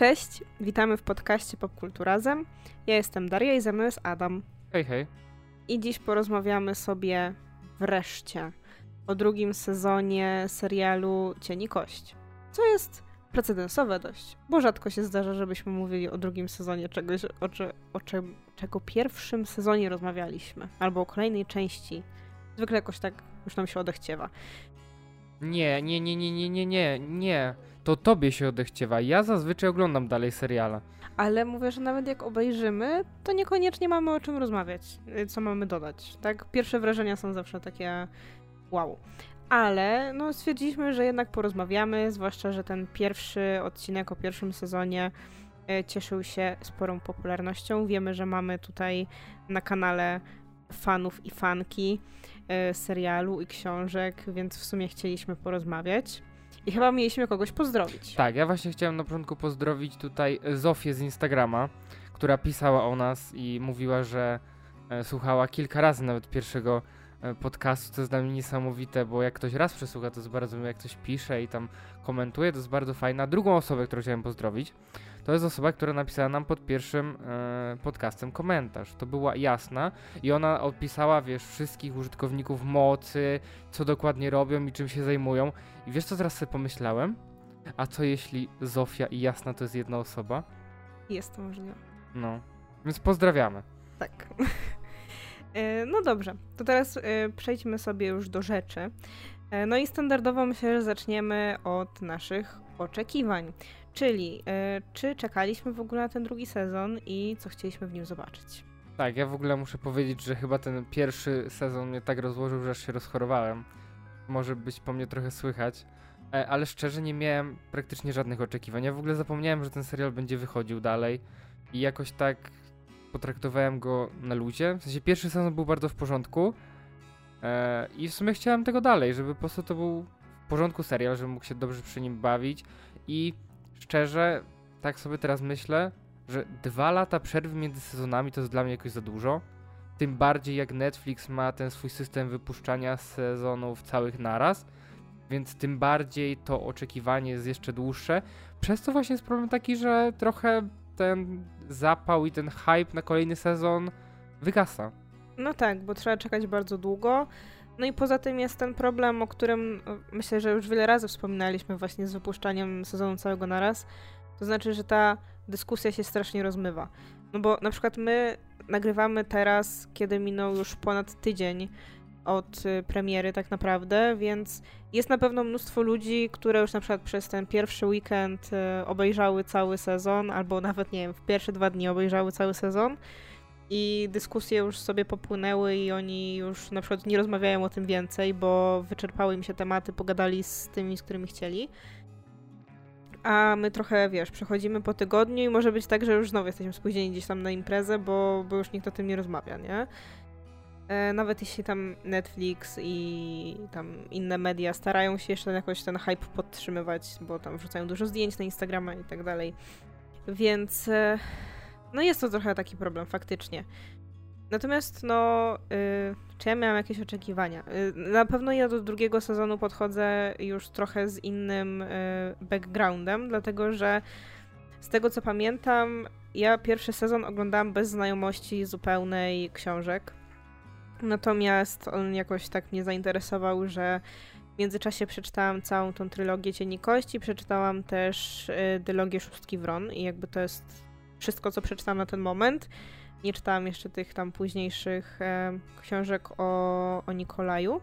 Cześć, witamy w podcaście Popkulturazem. Ja jestem Daria i ze mną jest Adam. Hej, hej. I dziś porozmawiamy sobie wreszcie o drugim sezonie serialu Cień i Kość. Co jest precedensowe dość, bo rzadko się zdarza, żebyśmy mówili o drugim sezonie czegoś, o, o czym, czego pierwszym sezonie rozmawialiśmy, albo o kolejnej części. Zwykle jakoś tak już nam się odechciewa. Nie, nie, nie, nie, nie, nie, nie, nie. To tobie się odechciewa. Ja zazwyczaj oglądam dalej seriale. Ale mówię, że nawet jak obejrzymy, to niekoniecznie mamy o czym rozmawiać, y, co mamy dodać. Tak, pierwsze wrażenia są zawsze takie wow. Ale no, stwierdziliśmy, że jednak porozmawiamy, zwłaszcza, że ten pierwszy odcinek o pierwszym sezonie y, cieszył się sporą popularnością. Wiemy, że mamy tutaj na kanale fanów i fanki y, serialu i książek, więc w sumie chcieliśmy porozmawiać. I chyba mieliśmy kogoś pozdrowić. Tak, ja właśnie chciałem na początku pozdrowić tutaj Zofię z Instagrama, która pisała o nas i mówiła, że e, słuchała kilka razy nawet pierwszego e, podcastu, to jest dla mnie niesamowite, bo jak ktoś raz przesłucha, to jest bardzo miło, jak ktoś pisze i tam komentuje, to jest bardzo fajne. A drugą osobę, którą chciałem pozdrowić, to jest osoba, która napisała nam pod pierwszym e, podcastem komentarz. To była jasna i ona odpisała, wiesz, wszystkich użytkowników mocy, co dokładnie robią i czym się zajmują. I wiesz, co teraz sobie pomyślałem? A co jeśli Zofia i Jasna to jest jedna osoba? Jest to możliwe. No. Więc pozdrawiamy. Tak. E, no dobrze, to teraz e, przejdźmy sobie już do rzeczy. No i standardowo myślę, że zaczniemy od naszych oczekiwań. Czyli, czy czekaliśmy w ogóle na ten drugi sezon i co chcieliśmy w nim zobaczyć? Tak, ja w ogóle muszę powiedzieć, że chyba ten pierwszy sezon mnie tak rozłożył, że aż się rozchorowałem. Może być po mnie trochę słychać. Ale szczerze nie miałem praktycznie żadnych oczekiwań. Ja w ogóle zapomniałem, że ten serial będzie wychodził dalej. I jakoś tak potraktowałem go na ludzie. W sensie pierwszy sezon był bardzo w porządku e, i w sumie chciałem tego dalej, żeby po prostu to był w porządku serial, żebym mógł się dobrze przy nim bawić i szczerze, tak sobie teraz myślę, że dwa lata przerwy między sezonami to jest dla mnie jakoś za dużo. Tym bardziej jak Netflix ma ten swój system wypuszczania sezonów całych naraz, więc tym bardziej to oczekiwanie jest jeszcze dłuższe. Przez to właśnie jest problem taki, że trochę ten zapał i ten hype na kolejny sezon wygasa. No tak, bo trzeba czekać bardzo długo. No i poza tym jest ten problem, o którym myślę, że już wiele razy wspominaliśmy właśnie z wypuszczaniem sezonu całego naraz. To znaczy, że ta dyskusja się strasznie rozmywa. No bo na przykład my nagrywamy teraz, kiedy minął już ponad tydzień od y, premiery tak naprawdę, więc jest na pewno mnóstwo ludzi, które już na przykład przez ten pierwszy weekend y, obejrzały cały sezon, albo nawet, nie wiem, w pierwsze dwa dni obejrzały cały sezon i dyskusje już sobie popłynęły i oni już na przykład nie rozmawiają o tym więcej, bo wyczerpały im się tematy, pogadali z tymi, z którymi chcieli. A my trochę, wiesz, przechodzimy po tygodniu i może być tak, że już znowu jesteśmy spóźnieni gdzieś tam na imprezę, bo, bo już nikt o tym nie rozmawia, nie? E, nawet jeśli tam Netflix i tam inne media starają się jeszcze jakoś ten hype podtrzymywać, bo tam wrzucają dużo zdjęć na Instagrama i tak dalej. Więc e, no jest to trochę taki problem faktycznie. Natomiast no, y, czy ja miałam jakieś oczekiwania? Y, na pewno ja do drugiego sezonu podchodzę już trochę z innym y, backgroundem, dlatego że z tego co pamiętam, ja pierwszy sezon oglądałam bez znajomości zupełnej książek. Natomiast on jakoś tak mnie zainteresował, że w międzyczasie przeczytałam całą tą trylogię Cieni Kości, przeczytałam też y, dylogię Szóstki Wron i jakby to jest wszystko, co przeczytałam na ten moment. Nie czytałam jeszcze tych tam późniejszych e, książek o, o Nikolaju.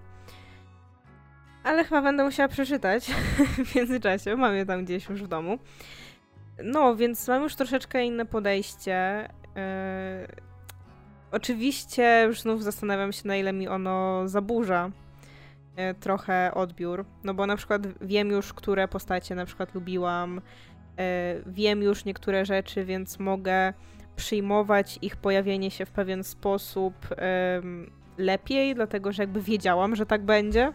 Ale chyba będę musiała przeczytać w międzyczasie. Mam je tam gdzieś już w domu. No, więc mam już troszeczkę inne podejście. E, Oczywiście już znów zastanawiam się, na ile mi ono zaburza e, trochę odbiór, no bo na przykład wiem już, które postacie na przykład lubiłam, wiem już niektóre rzeczy, więc mogę przyjmować ich pojawienie się w pewien sposób lepiej, dlatego że jakby wiedziałam, że tak będzie.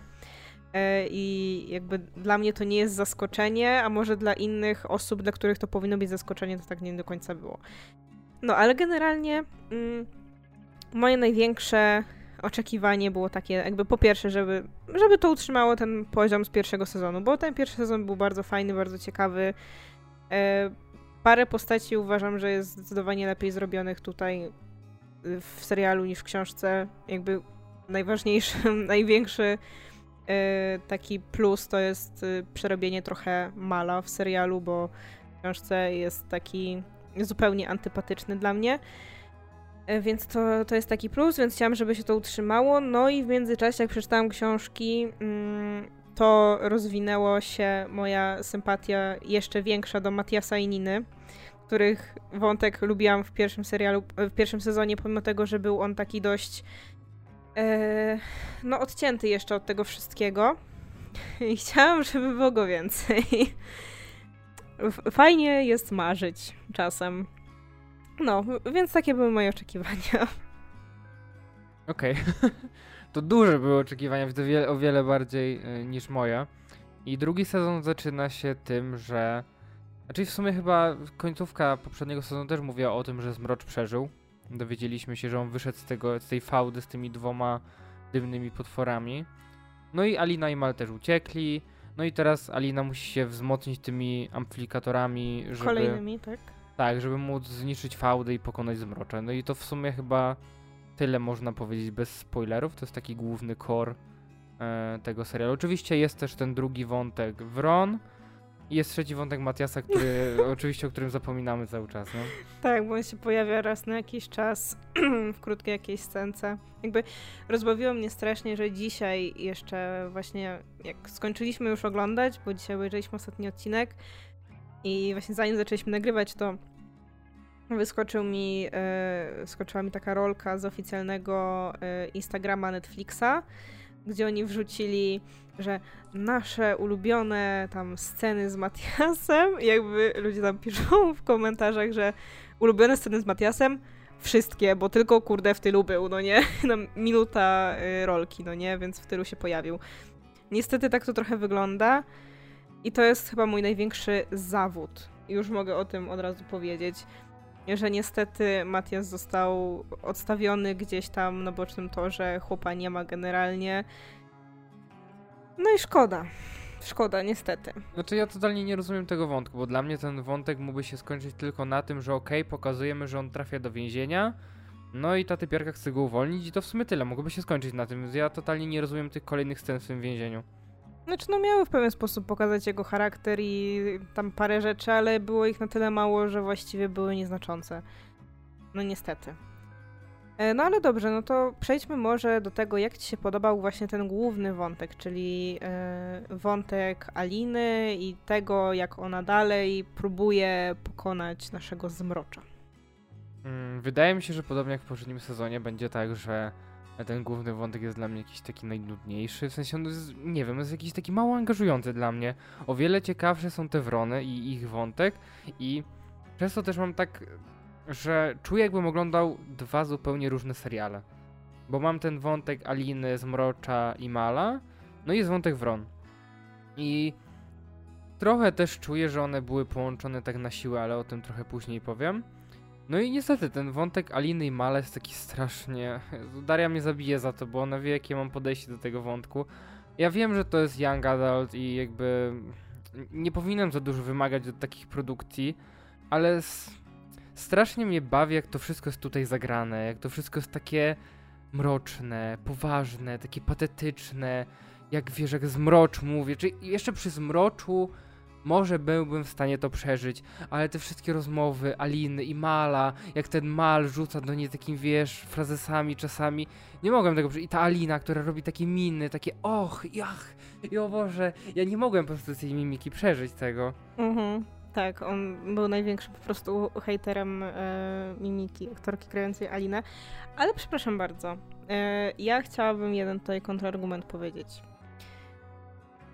E, I jakby dla mnie to nie jest zaskoczenie, a może dla innych osób, dla których to powinno być zaskoczenie, to tak nie do końca było. No, ale generalnie mm, moje największe oczekiwanie było takie, jakby po pierwsze, żeby, żeby to utrzymało ten poziom z pierwszego sezonu, bo ten pierwszy sezon był bardzo fajny, bardzo ciekawy. E, parę postaci uważam, że jest zdecydowanie lepiej zrobionych tutaj y, w serialu niż w książce. Jakby najważniejszy, największy y, taki plus to jest y, przerobienie trochę Mala w serialu, bo w książce jest taki zupełnie antypatyczny dla mnie. E, więc to, to jest taki plus, więc chciałam, żeby się to utrzymało. No i w międzyczasie, jak przeczytałam książki, mm, to rozwinęło się moja sympatia jeszcze większa do Matiasa i Niny, których wątek lubiłam w pierwszym serialu, w pierwszym sezonie, pomimo tego, że był on taki dość e, no odcięty jeszcze od tego wszystkiego. I chciałam, żeby było go więcej. Fajnie jest marzyć czasem. No, więc takie były moje oczekiwania. Okej. Okay. to duże były oczekiwania, o wiele bardziej y, niż moje. I drugi sezon zaczyna się tym, że. Znaczy, w sumie chyba końcówka poprzedniego sezonu też mówiła o tym, że Zmrocz przeżył. Dowiedzieliśmy się, że on wyszedł z, tego, z tej fałdy z tymi dwoma dymnymi potworami. No i Alina i Mal też uciekli. No i teraz Alina musi się wzmocnić tymi amplifikatorami, żeby... Kolejnymi, tak? Tak, żeby móc zniszczyć fałdy i pokonać zmrocze. No i to w sumie chyba tyle można powiedzieć bez spoilerów. To jest taki główny core e, tego serialu. Oczywiście jest też ten drugi wątek Wron. I jest trzeci wątek Matiasa, który oczywiście o którym zapominamy cały czas, no. Tak, bo on się pojawia raz na jakiś czas w krótkiej jakiejś scence. Jakby rozbawiło mnie strasznie, że dzisiaj jeszcze właśnie jak skończyliśmy już oglądać, bo dzisiaj obejrzeliśmy ostatni odcinek i właśnie zanim zaczęliśmy nagrywać, to wyskoczył mi, e, skoczyła mi taka rolka z oficjalnego e, Instagrama Netflixa, gdzie oni wrzucili, że nasze ulubione tam sceny z Matiasem, jakby ludzie tam piszą w komentarzach, że ulubione sceny z Matiasem, wszystkie, bo tylko kurde w tylu był, no nie? No, minuta y, rolki, no nie? Więc w tylu się pojawił. Niestety tak to trochę wygląda i to jest chyba mój największy zawód. Już mogę o tym od razu powiedzieć że niestety Matias został odstawiony gdzieś tam na bocznym torze, chłopa nie ma generalnie. No i szkoda. Szkoda, niestety. Znaczy ja totalnie nie rozumiem tego wątku, bo dla mnie ten wątek mógłby się skończyć tylko na tym, że okej, okay, pokazujemy, że on trafia do więzienia, no i ta typiarka chce go uwolnić i to w sumie tyle, mogłoby się skończyć na tym, ja totalnie nie rozumiem tych kolejnych scen w tym więzieniu. Znaczy, no miały w pewien sposób pokazać jego charakter i tam parę rzeczy, ale było ich na tyle mało, że właściwie były nieznaczące. No niestety. E, no ale dobrze, no to przejdźmy może do tego, jak Ci się podobał właśnie ten główny wątek, czyli e, wątek Aliny i tego, jak ona dalej próbuje pokonać naszego zmrocza. Mm, wydaje mi się, że podobnie jak w poprzednim sezonie będzie tak, że ten główny wątek jest dla mnie jakiś taki najnudniejszy, w sensie on jest, nie wiem, jest jakiś taki mało angażujący dla mnie. O wiele ciekawsze są te wrony i ich wątek i przez to też mam tak, że czuję jakbym oglądał dwa zupełnie różne seriale. Bo mam ten wątek Aliny, Zmrocza i Mala, no i jest wątek wron. I trochę też czuję, że one były połączone tak na siłę, ale o tym trochę później powiem. No i niestety ten wątek Aliny i Male jest taki strasznie... Daria mnie zabije za to, bo ona wie jakie mam podejście do tego wątku. Ja wiem, że to jest young adult i jakby nie powinienem za dużo wymagać od takich produkcji, ale strasznie mnie bawi jak to wszystko jest tutaj zagrane, jak to wszystko jest takie mroczne, poważne, takie patetyczne, jak wiesz, jak zmrocz mówię, czy jeszcze przy zmroczu może byłbym w stanie to przeżyć, ale te wszystkie rozmowy Aliny i Mala, jak ten Mal rzuca do niej takim, wiesz, frazesami czasami, nie mogłem tego przeżyć. I ta Alina, która robi takie miny, takie och, jach, i o Boże, ja nie mogłem po prostu tej mimiki przeżyć tego. Mhm. Tak, on był największym po prostu hejterem e, mimiki aktorki grającej Alinę. Ale przepraszam bardzo, e, ja chciałabym jeden tutaj kontrargument powiedzieć.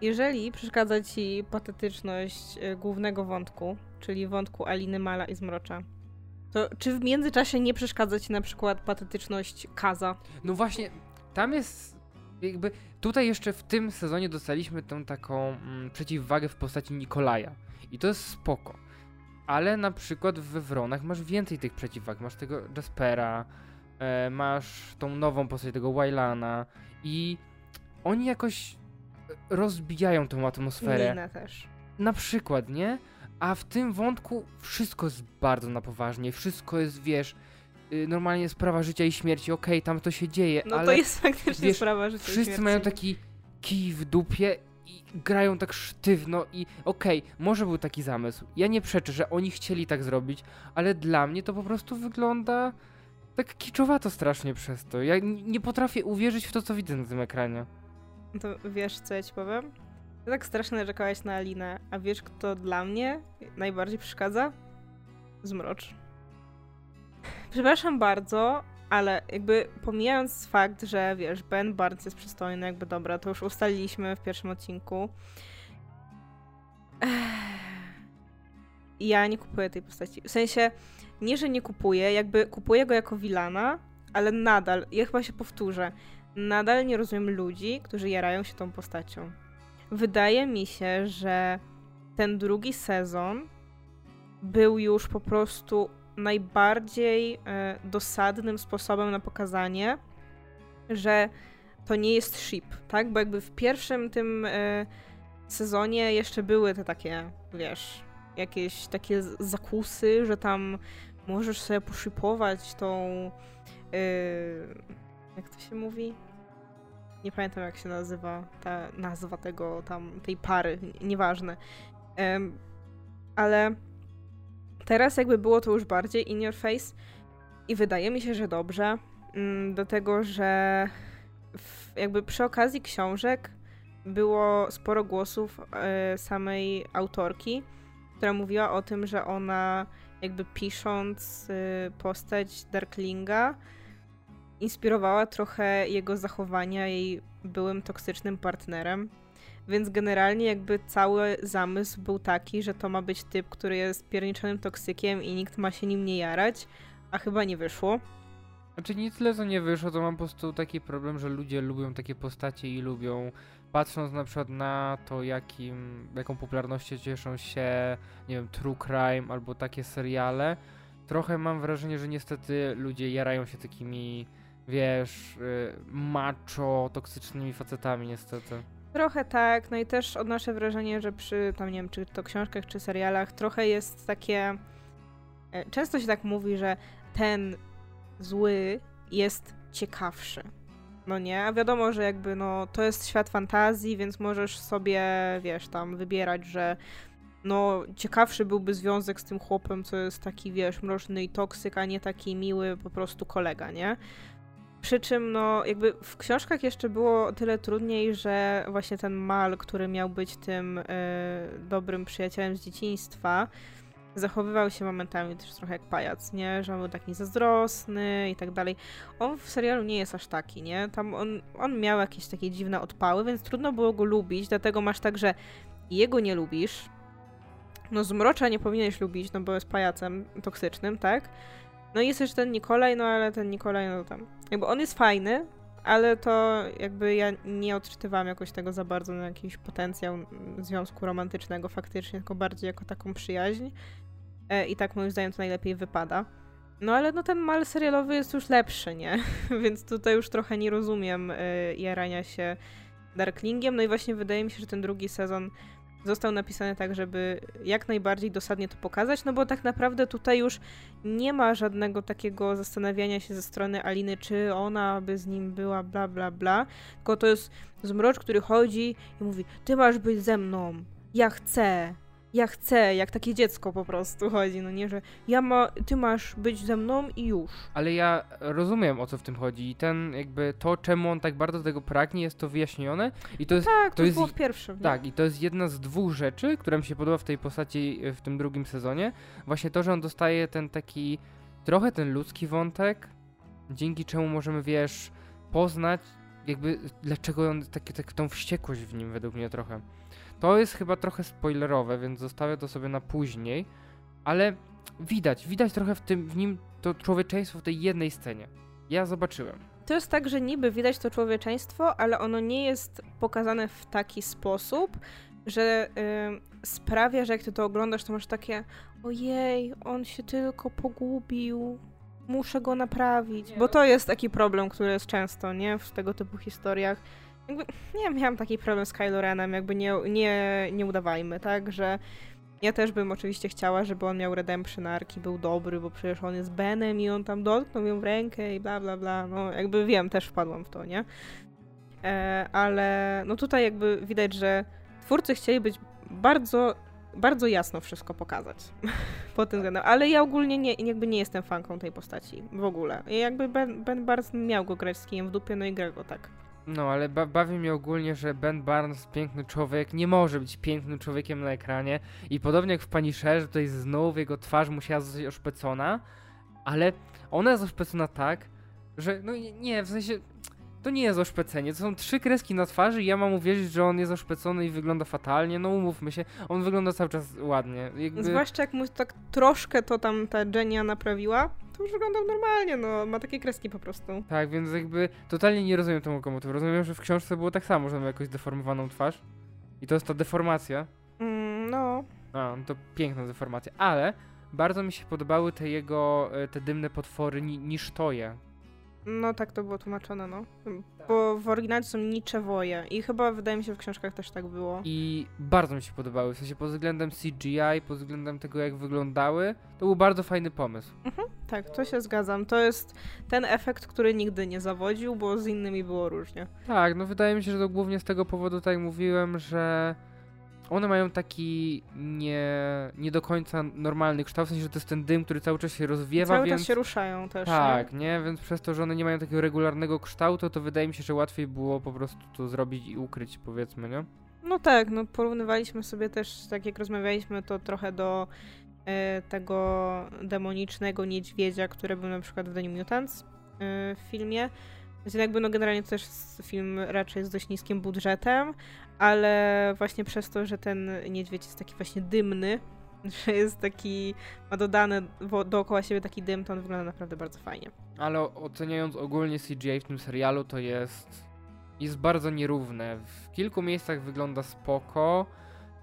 Jeżeli przeszkadza ci patetyczność e, głównego wątku, czyli wątku Aliny Mala i Zmrocza, to czy w międzyczasie nie przeszkadza ci na przykład patetyczność Kaza? No właśnie, tam jest jakby tutaj jeszcze w tym sezonie dostaliśmy tą taką mm, przeciwwagę w postaci Nikolaja. I to jest spoko. Ale na przykład w Wronach masz więcej tych przeciwwag. Masz tego Jaspera, e, masz tą nową postać tego Wylana i oni jakoś rozbijają tą atmosferę. Ninę też. Na przykład, nie? A w tym wątku wszystko jest bardzo na poważnie, wszystko jest, wiesz, y, normalnie sprawa życia i śmierci, okej, tam to się dzieje, No ale to jest faktycznie wiesz, sprawa życia i wszyscy śmierci. mają taki kij w dupie i grają tak sztywno i okej, może był taki zamysł. Ja nie przeczę, że oni chcieli tak zrobić, ale dla mnie to po prostu wygląda tak kiczowato strasznie przez to. Ja nie potrafię uwierzyć w to, co widzę na tym ekranie. To wiesz, co ja ci powiem? Ty tak strasznie narzekałeś na Alinę, a wiesz, kto dla mnie najbardziej przeszkadza? Zmrocz. Przepraszam bardzo, ale jakby pomijając fakt, że wiesz, Ben Barnes jest przystojny, jakby dobra, to już ustaliliśmy w pierwszym odcinku. Ja nie kupuję tej postaci. W sensie, nie, że nie kupuję, jakby kupuję go jako Wilana, ale nadal, ja chyba się powtórzę, nadal nie rozumiem ludzi, którzy jarają się tą postacią. Wydaje mi się, że ten drugi sezon był już po prostu najbardziej e, dosadnym sposobem na pokazanie, że to nie jest ship, tak? Bo jakby w pierwszym tym e, sezonie jeszcze były te takie, wiesz, jakieś takie zakusy, że tam możesz sobie poshipować tą e, jak to się mówi? Nie pamiętam jak się nazywa ta nazwa tego tam, tej pary, nieważne. Em, ale teraz jakby było to już bardziej in your face i wydaje mi się, że dobrze, mm, do tego, że w, jakby przy okazji książek było sporo głosów e, samej autorki, która mówiła o tym, że ona jakby pisząc y, postać Darklinga inspirowała trochę jego zachowania jej byłym toksycznym partnerem. Więc generalnie jakby cały zamysł był taki, że to ma być typ, który jest pierniczonym toksykiem i nikt ma się nim nie jarać, a chyba nie wyszło. Znaczy nie tyle, co nie wyszło, to mam po prostu taki problem, że ludzie lubią takie postacie i lubią, patrząc na przykład na to, jakim, jaką popularnością cieszą się, nie wiem, true crime albo takie seriale, trochę mam wrażenie, że niestety ludzie jarają się takimi, wiesz, y, macho, toksycznymi facetami niestety. Trochę tak, no i też odnoszę wrażenie, że przy tam nie wiem, czy to książkach, czy serialach, trochę jest takie. e, Często się tak mówi, że ten zły jest ciekawszy. No nie, a wiadomo, że jakby no to jest świat fantazji, więc możesz sobie, wiesz, tam wybierać, że no ciekawszy byłby związek z tym chłopem, co jest taki, wiesz, mroczny i toksyk, a nie taki miły po prostu kolega, nie? Przy czym, no, jakby w książkach jeszcze było tyle trudniej, że właśnie ten Mal, który miał być tym e, dobrym przyjacielem z dzieciństwa, zachowywał się momentami też trochę jak pajac, nie? Że on był taki zazdrosny i tak dalej. On w serialu nie jest aż taki, nie? Tam on, on miał jakieś takie dziwne odpały, więc trudno było go lubić, dlatego masz tak, że jego nie lubisz, no zmrocza nie powinieneś lubić, no bo jest pajacem toksycznym, tak? No jest jeszcze ten Nikolaj, no ale ten Nikolaj, no tam. Jakby on jest fajny, ale to jakby ja nie odczytywałam jakoś tego za bardzo na jakiś potencjał mm, związku romantycznego faktycznie, tylko bardziej jako taką przyjaźń. E, I tak moim zdaniem to najlepiej wypada. No ale no ten mal serialowy jest już lepszy, nie? Więc tutaj już trochę nie rozumiem y, jarania się Darklingiem. No i właśnie wydaje mi się, że ten drugi sezon został napisany tak, żeby jak najbardziej dosadnie to pokazać, no bo tak naprawdę tutaj już nie ma żadnego takiego zastanawiania się ze strony Aliny, czy ona by z nim była, bla, bla, bla. Tylko to jest zmrocz, który chodzi i mówi, ty masz być ze mną, ja chcę, ja chcę, jak takie dziecko po prostu chodzi, no nie, że ja ma, ty masz być ze mną i już. Ale ja rozumiem o co w tym chodzi i ten jakby to, czemu on tak bardzo tego pragnie jest to wyjaśnione i to jest Tak, to, to jest było w pierwszym. nie? Tak, i to jest jedna z dwóch rzeczy, która mi się podoba w tej postaci y, w tym drugim sezonie. Właśnie to, że on dostaje ten taki, trochę ten ludzki wątek, dzięki czemu możemy, wiesz, poznać jakby dlaczego on, taki, tak, tą wściekłość w nim według mnie trochę. To jest chyba trochę spoilerowe, więc zostawię to sobie na później, ale widać, widać trochę w, tym, w nim to człowieczeństwo w tej jednej scenie. Ja zobaczyłem. To jest tak, że niby widać to człowieczeństwo, ale ono nie jest pokazane w taki sposób, że y, sprawia, że jak ty to oglądasz, to masz takie ojej, on się tylko pogubił, muszę go naprawić. Bo no- to jest taki problem, który jest często, nie? W tego typu historiach. Jakby, nie miałam taki problem z Kylo Renem, jakby nie, nie, nie udawajmy, tak? Że Ja też bym oczywiście chciała, żeby on miał redemption arki, był dobry, bo przecież on jest Benem i on tam dotknął ją w rękę i bla bla bla. No jakby wiem, też wpadłam w to, nie? E, ale no tutaj jakby widać, że twórcy chcieli być bardzo, bardzo jasno wszystko pokazać pod tym względem. Ale ja ogólnie nie, jakby nie jestem fanką tej postaci w ogóle. I jakby Ben, ben Barnes miał go grać z kijem w dupie, no i gra go tak. No, ale ba bawi mnie ogólnie, że Ben Barnes, piękny człowiek, nie może być pięknym człowiekiem na ekranie. I podobnie jak w Punisherze, tutaj znów jego twarz musiała zostać oszpecona, ale ona jest oszpecona tak, że no nie, w sensie to nie jest oszpecenie. To są trzy kreski na twarzy i ja mam uwierzyć, że on jest oszpecony i wygląda fatalnie. No umówmy się, on wygląda cały czas ładnie. Jakby... Zwłaszcza jak mu tak troszkę to tam ta Jenia naprawiła, to już wygląda normalnie, no ma takie kreski po prostu. Tak, więc jakby totalnie nie rozumiem tego komutu. Rozumiem, że w książce było tak samo, że miał jakąś deformowaną twarz. I to jest ta deformacja. Mm, no. A, no to piękna deformacja. Ale bardzo mi się podobały te jego, e, te dymne potwory ni nisztoje no tak to było tłumaczone, no. Bo w oryginale są niczewoje i chyba wydaje mi się w książkach też tak było. I bardzo mi się podobały, w sensie pod względem CGI, pod względem tego jak wyglądały, to był bardzo fajny pomysł. Mhm, tak, to się zgadzam. To jest ten efekt, który nigdy nie zawodził, bo z innymi było różnie. Tak, no wydaje mi się, że to głównie z tego powodu, tak jak mówiłem, że one mają taki nie, nie do końca normalny kształt, w sensie, że to jest ten dym, który cały czas się rozwiewa, Cały więc... czas się ruszają też, Tak, nie? nie? Więc przez to, że one nie mają takiego regularnego kształtu, to wydaje mi się, że łatwiej było po prostu to zrobić i ukryć, powiedzmy, nie? No tak, no porównywaliśmy sobie też, tak jak rozmawialiśmy, to trochę do e, tego demonicznego niedźwiedzia, który był na przykład w The New Mutants e, w filmie, więc jakby no generalnie to też film raczej z dość niskim budżetem, ale właśnie przez to, że ten niedźwiedź jest taki właśnie dymny, że jest taki, ma dodane dookoła siebie taki dym, to on wygląda naprawdę bardzo fajnie. Ale oceniając ogólnie CGI w tym serialu, to jest jest bardzo nierówne. W kilku miejscach wygląda spoko,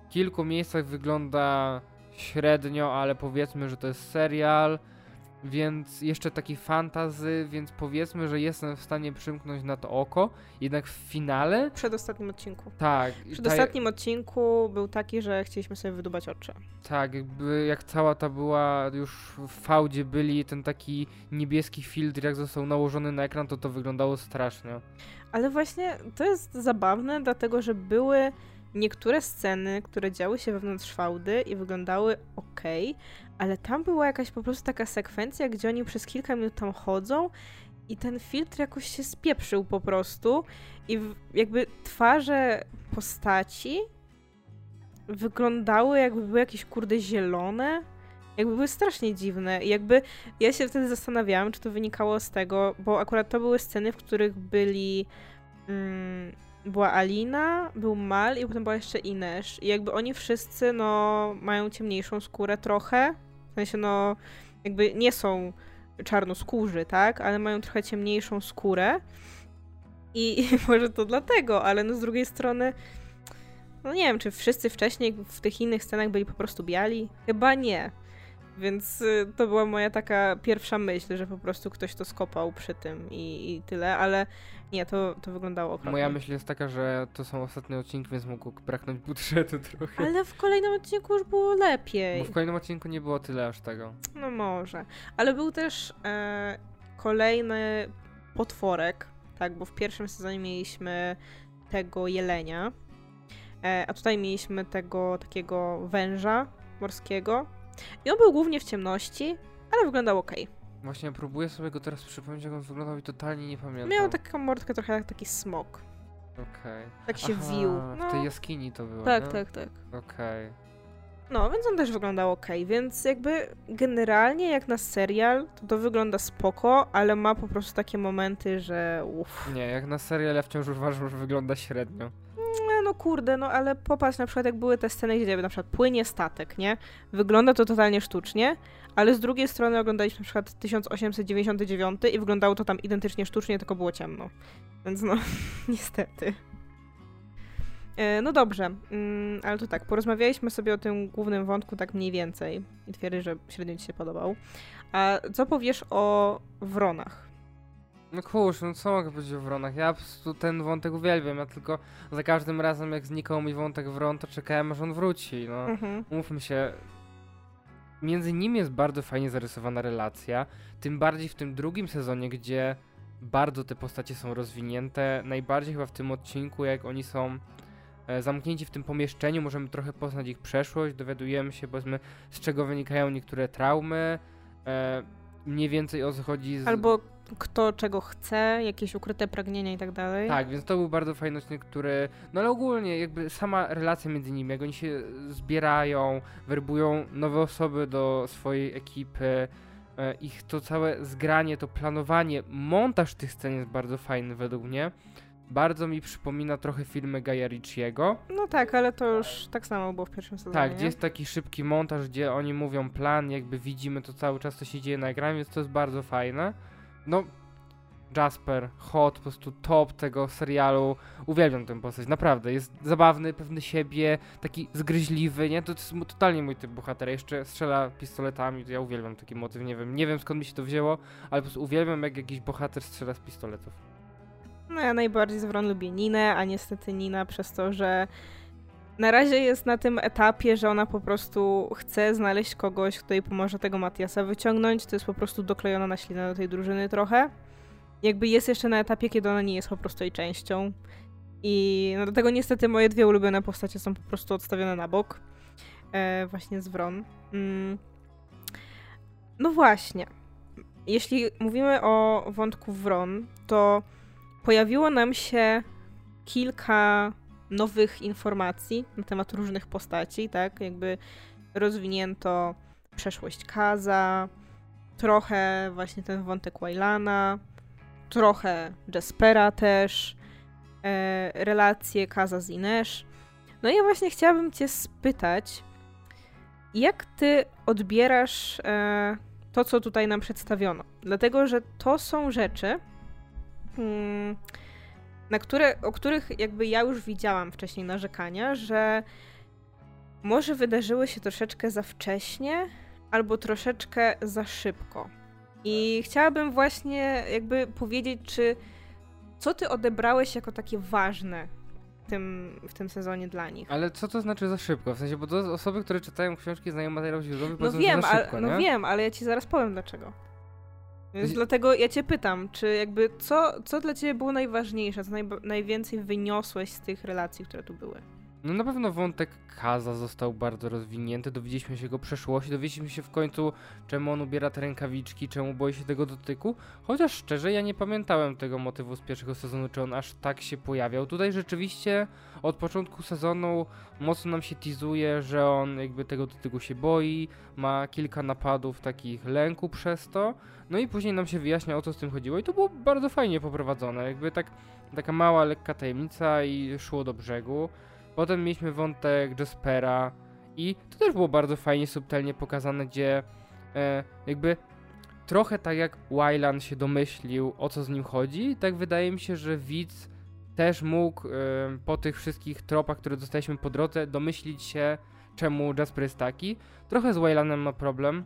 w kilku miejscach wygląda średnio, ale powiedzmy, że to jest serial więc jeszcze taki fantazy, więc powiedzmy, że jestem w stanie przymknąć na to oko. Jednak w finale. Przed ostatnim odcinku. Tak. Przed ostatnim odcinku był taki, że chcieliśmy sobie wydubać oczy. Tak, jakby jak cała ta była już w fałdzie byli, ten taki niebieski filtr, jak został nałożony na ekran, to to wyglądało strasznie. Ale właśnie to jest zabawne, dlatego że były niektóre sceny, które działy się wewnątrz fałdy i wyglądały ok, ale tam była jakaś po prostu taka sekwencja, gdzie oni przez kilka minut tam chodzą i ten filtr jakoś się spieprzył po prostu i jakby twarze postaci wyglądały jakby były jakieś kurde zielone, jakby były strasznie dziwne i jakby ja się wtedy zastanawiałam, czy to wynikało z tego, bo akurat to były sceny, w których byli mm, była Alina, był Mal i potem była jeszcze Inesz. I jakby oni wszyscy, no, mają ciemniejszą skórę trochę. W sensie, no, jakby nie są czarnoskórzy, tak? Ale mają trochę ciemniejszą skórę. I, I może to dlatego, ale no z drugiej strony, no nie wiem, czy wszyscy wcześniej w tych innych scenach byli po prostu biali? Chyba nie. Więc y, to była moja taka pierwsza myśl, że po prostu ktoś to skopał przy tym i, i tyle, ale nie, to, to wyglądało okropnie. Moja myśl jest taka, że to są ostatnie odcinki, więc mógł braknąć budżetu trochę. Ale w kolejnym odcinku już było lepiej. Bo w kolejnym odcinku nie było tyle aż tego. No może. Ale był też e, kolejny potworek, tak, bo w pierwszym sezonie mieliśmy tego jelenia, e, a tutaj mieliśmy tego takiego węża morskiego. I on był głównie w ciemności, ale wyglądał ok. Właśnie próbuję sobie go teraz przypomnieć, jak on wyglądał i totalnie nie pamiętam. Miał taką mordkę trochę jak taki smok. Okej. Okay. Tak się Aha, wił. No. W tej jaskini to było. Tak, tak, tak. Okej. Okay. No, więc on też wyglądał ok, więc jakby generalnie jak na serial, to to wygląda spoko, ale ma po prostu takie momenty, że uff. Nie, jak na serial ja wciąż uważam, że wygląda średnio no kurde, no ale popatrz na przykład jak były te sceny, gdzie na przykład płynie statek, nie? Wygląda to totalnie sztucznie, ale z drugiej strony oglądaliśmy na przykład 1899 i wyglądało to tam identycznie sztucznie, tylko było ciemno. Więc no, niestety. E, no dobrze, mm, ale to tak, porozmawialiśmy sobie o tym głównym wątku tak mniej więcej i twierdzę, że średnio ci się podobał. A co powiesz o wronach? No kurz, no co mogę powiedzieć o Wronach? Ja po prostu ten wątek uwielbiam, ja tylko za każdym razem jak znikał mi wątek Wron, to czekałem aż on wróci, no. Mhm. Mówmy się, między nimi jest bardzo fajnie zarysowana relacja, tym bardziej w tym drugim sezonie, gdzie bardzo te postacie są rozwinięte, najbardziej chyba w tym odcinku, jak oni są e, zamknięci w tym pomieszczeniu, możemy trochę poznać ich przeszłość, dowiadujemy się powiedzmy z czego wynikają niektóre traumy, e, mniej więcej o co chodzi z... Albo kto czego chce, jakieś ukryte pragnienia i tak dalej. Tak, więc to był bardzo fajny odcinek, który. No ale ogólnie, jakby sama relacja między nimi, jak oni się zbierają, werbują nowe osoby do swojej ekipy, e, ich to całe zgranie, to planowanie, montaż tych scen jest bardzo fajny według mnie. Bardzo mi przypomina trochę filmy Gaja Ricciego. No tak, ale to już tak samo było w pierwszym sezonie. Tak, gdzie jest taki szybki montaż, gdzie oni mówią plan, jakby widzimy to cały czas, co się dzieje na ekranie, więc to jest bardzo fajne. No, Jasper, hot, po prostu top tego serialu. Uwielbiam tę postać, naprawdę. Jest zabawny, pewny siebie, taki zgryźliwy, nie? To jest totalnie mój typ bohatera. Jeszcze strzela pistoletami, to ja uwielbiam taki motyw, nie wiem. Nie wiem skąd mi się to wzięło, ale po prostu uwielbiam, jak jakiś bohater strzela z pistoletów. No ja najbardziej z Wron lubię Ninę, a niestety Nina przez to, że na razie jest na tym etapie, że ona po prostu chce znaleźć kogoś, kto jej pomoże tego Matiasa wyciągnąć. To jest po prostu doklejona na ślinę do tej drużyny trochę. Jakby jest jeszcze na etapie, kiedy ona nie jest po prostu jej częścią. I no tego niestety moje dwie ulubione postacie są po prostu odstawione na bok. E, właśnie z Wron. Mm. No właśnie. Jeśli mówimy o wątku Wron, to pojawiło nam się kilka nowych informacji na temat różnych postaci, tak? Jakby rozwinięto przeszłość Kaza, trochę właśnie ten wątek Wailana, trochę Jaspera też, e, relacje Kaza z Inesz. No i ja właśnie chciałabym cię spytać, jak ty odbierasz e, to, co tutaj nam przedstawiono? Dlatego, że to są rzeczy, mm, na które, o których jakby ja już widziałam wcześniej narzekania, że może wydarzyły się troszeczkę za wcześnie albo troszeczkę za szybko. I chciałabym właśnie jakby powiedzieć, czy co ty odebrałeś jako takie ważne w tym, w tym sezonie dla nich? Ale co to znaczy za szybko? W sensie, bo to osoby, które czytają książki, znają materiał źródłowy, No wiem, za szybko, ale, no nie? wiem, ale ja ci zaraz powiem dlaczego. Więc dlatego ja cię pytam, czy jakby co, co dla ciebie było najważniejsze, co najba- najwięcej wyniosłeś z tych relacji, które tu były? No na pewno wątek Kaza został bardzo rozwinięty, dowiedzieliśmy się jego przeszłości, dowiedzieliśmy się w końcu, czemu on ubiera te rękawiczki, czemu boi się tego dotyku, chociaż szczerze ja nie pamiętałem tego motywu z pierwszego sezonu, czy on aż tak się pojawiał. Tutaj rzeczywiście od początku sezonu mocno nam się teasuje, że on jakby tego dotyku się boi, ma kilka napadów takich lęku przez to, no i później nam się wyjaśnia o co z tym chodziło. I to było bardzo fajnie poprowadzone, jakby tak, taka mała, lekka tajemnica i szło do brzegu. Potem mieliśmy wątek Jaspera i to też było bardzo fajnie, subtelnie pokazane, gdzie e, jakby trochę tak jak Wylan się domyślił o co z nim chodzi, tak wydaje mi się, że widz też mógł e, po tych wszystkich tropach, które dostaliśmy po drodze, domyślić się czemu Jasper jest taki. Trochę z Wylanem ma problem,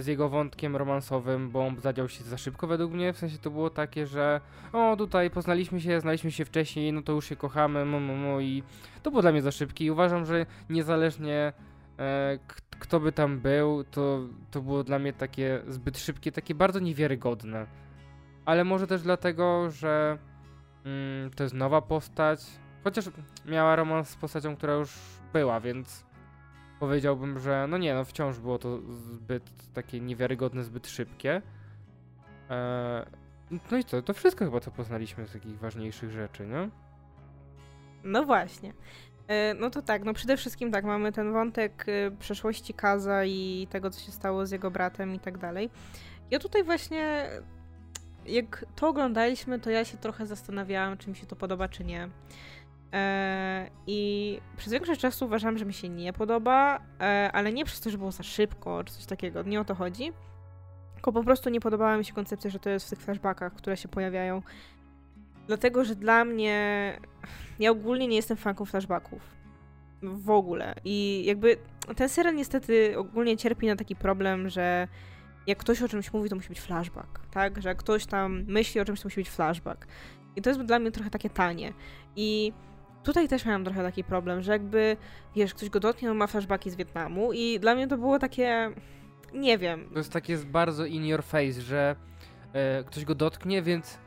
z jego wątkiem romansowym, bo on zadział się za szybko według mnie, w sensie to było takie, że o tutaj poznaliśmy się, znaliśmy się wcześniej, no to już się kochamy, mu, mu, mu i to było dla mnie za szybkie i uważam, że niezależnie e, kto by tam był, to, to było dla mnie takie zbyt szybkie, takie bardzo niewiarygodne. Ale może też dlatego, że mm, to jest nowa postać, chociaż miała romans z postacią, która już była, więc powiedziałbym, że no nie, no wciąż było to zbyt takie niewiarygodne, zbyt szybkie. E, no i co, to wszystko chyba co poznaliśmy z takich ważniejszych rzeczy, nie? No właśnie. E, No to tak, no przede wszystkim tak, mamy ten wątek e, przeszłości Kaza i tego, co się stało z jego bratem i tak dalej. Ja tutaj właśnie, jak to oglądaliśmy, to ja się trochę zastanawiałam, czy mi się to podoba, czy nie. E, I przez większość czasu uważam, że mi się nie podoba, e, ale nie przez to, że było za szybko, czy coś takiego, nie o to chodzi. Tylko po prostu nie podobała mi się koncepcja, że to jest w tych flashbackach, które się pojawiają. Dlatego, że dla mnie ja ogólnie nie jestem fanką flashbacków. W ogóle. I jakby ten serial niestety ogólnie cierpi na taki problem, że jak ktoś o czymś mówi, to musi być flashback, tak? Że jak ktoś tam myśli o czymś, to musi być flashback. I to jest dla mnie trochę takie tanie. I tutaj też miałam trochę taki problem, że jakby, wiesz, ktoś go dotknie, on ma flashbacki z Wietnamu i dla mnie to było takie, nie wiem. To jest takie bardzo in your face, że e, ktoś go dotknie, więc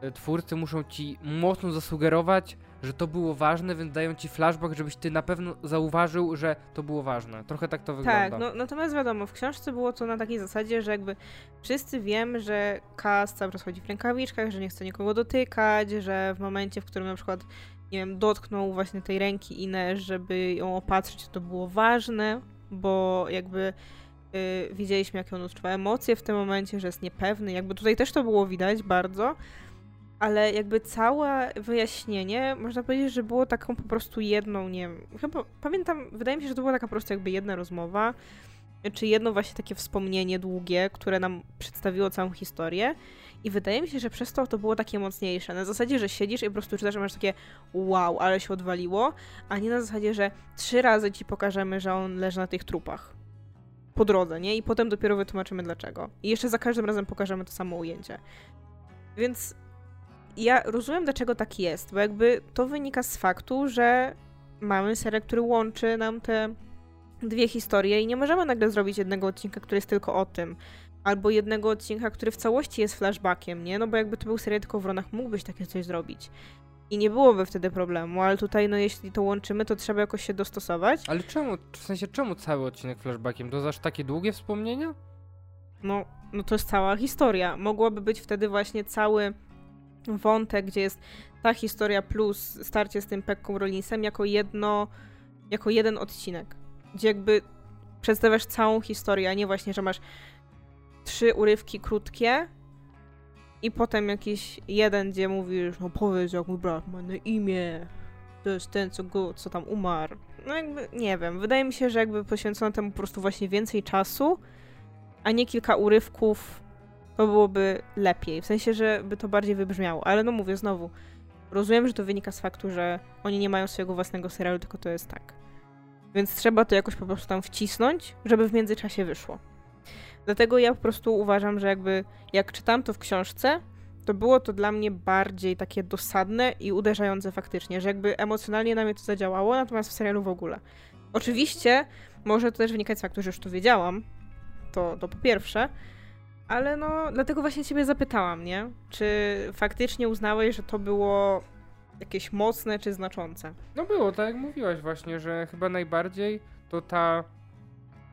e, twórcy muszą ci mocno zasugerować, że to było ważne, więc dają ci flashback, żebyś ty na pewno zauważył, że to było ważne. Trochę tak to wygląda. Tak, no, natomiast wiadomo, w książce było to na takiej zasadzie, że jakby wszyscy wiemy, że Kaz cały czas chodzi w rękawiczkach, że nie chce nikogo dotykać, że w momencie, w którym na przykład nie wiem, dotknął właśnie tej ręki Ines, żeby ją opatrzyć, to było ważne, bo jakby yy, widzieliśmy, jakie on odczuwa emocje w tym momencie, że jest niepewny. Jakby tutaj też to było widać bardzo, ale jakby całe wyjaśnienie, można powiedzieć, że było taką po prostu jedną, nie wiem, chyba pamiętam, wydaje mi się, że to była taka po prostu jakby jedna rozmowa, czy jedno właśnie takie wspomnienie długie, które nam przedstawiło całą historię. I wydaje mi się, że przez to to było takie mocniejsze. Na zasadzie, że siedzisz i po prostu czytasz, masz takie wow, ale się odwaliło, a nie na zasadzie, że trzy razy ci pokażemy, że on leży na tych trupach. Po drodze, nie? I potem dopiero wytłumaczymy dlaczego. I jeszcze za każdym razem pokażemy to samo ujęcie. Więc ja rozumiem, dlaczego tak jest, bo jakby to wynika z faktu, że mamy serial, który łączy nam te dwie historie i nie możemy nagle zrobić jednego odcinka, który jest tylko o tym. Albo jednego odcinka, który w całości jest flashbackiem, nie? No bo jakby to był serial tylko w Ronach, mógłbyś takie coś zrobić. I nie byłoby wtedy problemu, ale tutaj, no jeśli to łączymy, to trzeba jakoś się dostosować. Ale czemu, w sensie czemu cały odcinek flashbackiem? To aż takie długie wspomnienia? No, no to jest cała historia. Mogłoby być wtedy właśnie cały wątek, gdzie jest ta historia plus starcie z tym Pekką Rollinsem jako jedno, jako jeden odcinek. Gdzie jakby przedstawiasz całą historię, a nie właśnie, że masz trzy urywki krótkie i potem jakiś jeden, gdzie mówisz, no powiedz jak mój brat ma na imię, to jest ten, co go, co tam umarł. No jakby, nie wiem, wydaje mi się, że jakby poświęcono temu po prostu właśnie więcej czasu, a nie kilka urywków, to byłoby lepiej. W sensie, że by to bardziej wybrzmiało. Ale no mówię znowu, rozumiem, że to wynika z faktu, że oni nie mają swojego własnego serialu, tylko to jest tak. Więc trzeba to jakoś po prostu tam wcisnąć, żeby w międzyczasie wyszło. Dlatego ja po prostu uważam, że jakby jak czytam to w książce, to było to dla mnie bardziej takie dosadne i uderzające faktycznie, że jakby emocjonalnie na mnie to zadziałało, natomiast w serialu w ogóle. Oczywiście może to też wynikać z faktu, że już to wiedziałam, to, to po pierwsze, ale no dlatego właśnie ciebie zapytałam, nie? Czy faktycznie uznałeś, że to było jakieś mocne czy znaczące? No było, tak jak mówiłaś właśnie, że chyba najbardziej to ta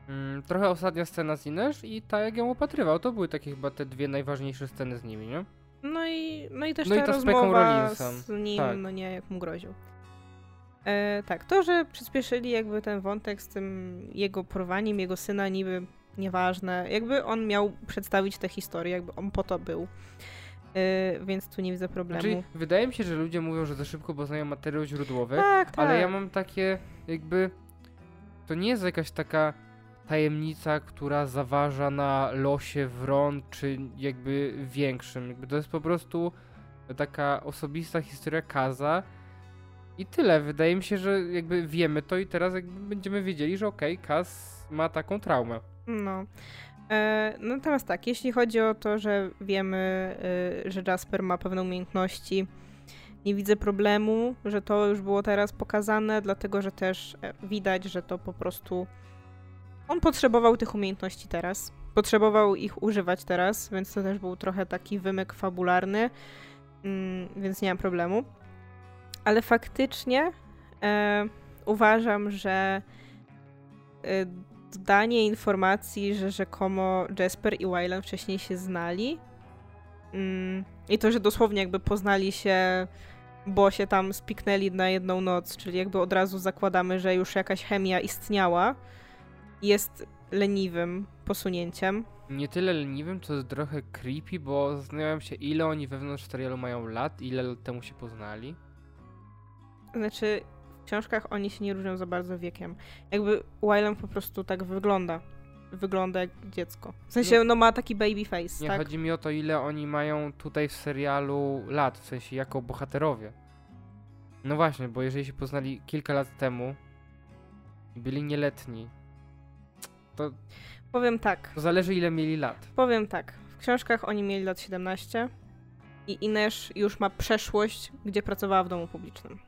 Mm, trochę ostatnia scena z Ines i ta jak ją opatrywał, to były takie chyba te dwie najważniejsze sceny z nimi, nie? No i, no i też no ta i rozmowa z nim, tak. no nie, jak mu groził. E, tak, to, że przyspieszyli jakby ten wątek z tym jego porwaniem, jego syna niby nieważne, jakby on miał przedstawić tę historię, jakby on po to był. Yy, więc tu nie widzę problemu. Znaczy, wydaje mi się, że ludzie mówią, że za szybko poznają materiał źródłowy, tak, tak. ale ja mam takie jakby to nie jest jakaś taka tajemnica, która zaważa na losie Wron, czy jakby większym. Jakby to jest po prostu taka osobista historia Kaza. I tyle. Wydaje mi się, że jakby wiemy to i teraz jakby będziemy wiedzieli, że okej, okay, Kaz ma taką traumę. No. E, natomiast tak, jeśli chodzi o to, że wiemy, e, że Jasper ma pewne umiejętności, nie widzę problemu, że to już było teraz pokazane, dlatego że też e, widać, że to po prostu on potrzebował tych umiejętności teraz. Potrzebował ich używać teraz, więc to też był trochę taki wymyk fabularny, mm, więc nie mam problemu. Ale faktycznie e, uważam, że e, informacji, że rzekomo Jasper i Wyland wcześniej się znali mm, i to, że dosłownie jakby poznali się, bo się tam spiknęli na jedną noc, czyli jakby od razu zakładamy, że już jakaś chemia istniała, jest leniwym posunięciem. Nie tyle leniwym, to jest trochę creepy, bo zastanawiam się, ile oni wewnątrz serialu mają lat, ile lat temu się poznali. Znaczy, w książkach oni się nie różnią za bardzo wiekiem. Jakby Wylam po prostu tak wygląda. Wygląda jak dziecko. W sensie, no, no ma taki baby face, Nie, tak? chodzi mi o to, ile oni mają tutaj w serialu lat, w sensie jako bohaterowie. No właśnie, bo jeżeli się poznali kilka lat temu, byli nieletni, to... Powiem tak. To zależy ile mieli lat. Powiem tak. W książkach oni mieli lat 17 i Inesz już ma przeszłość, gdzie pracowała w domu publicznym.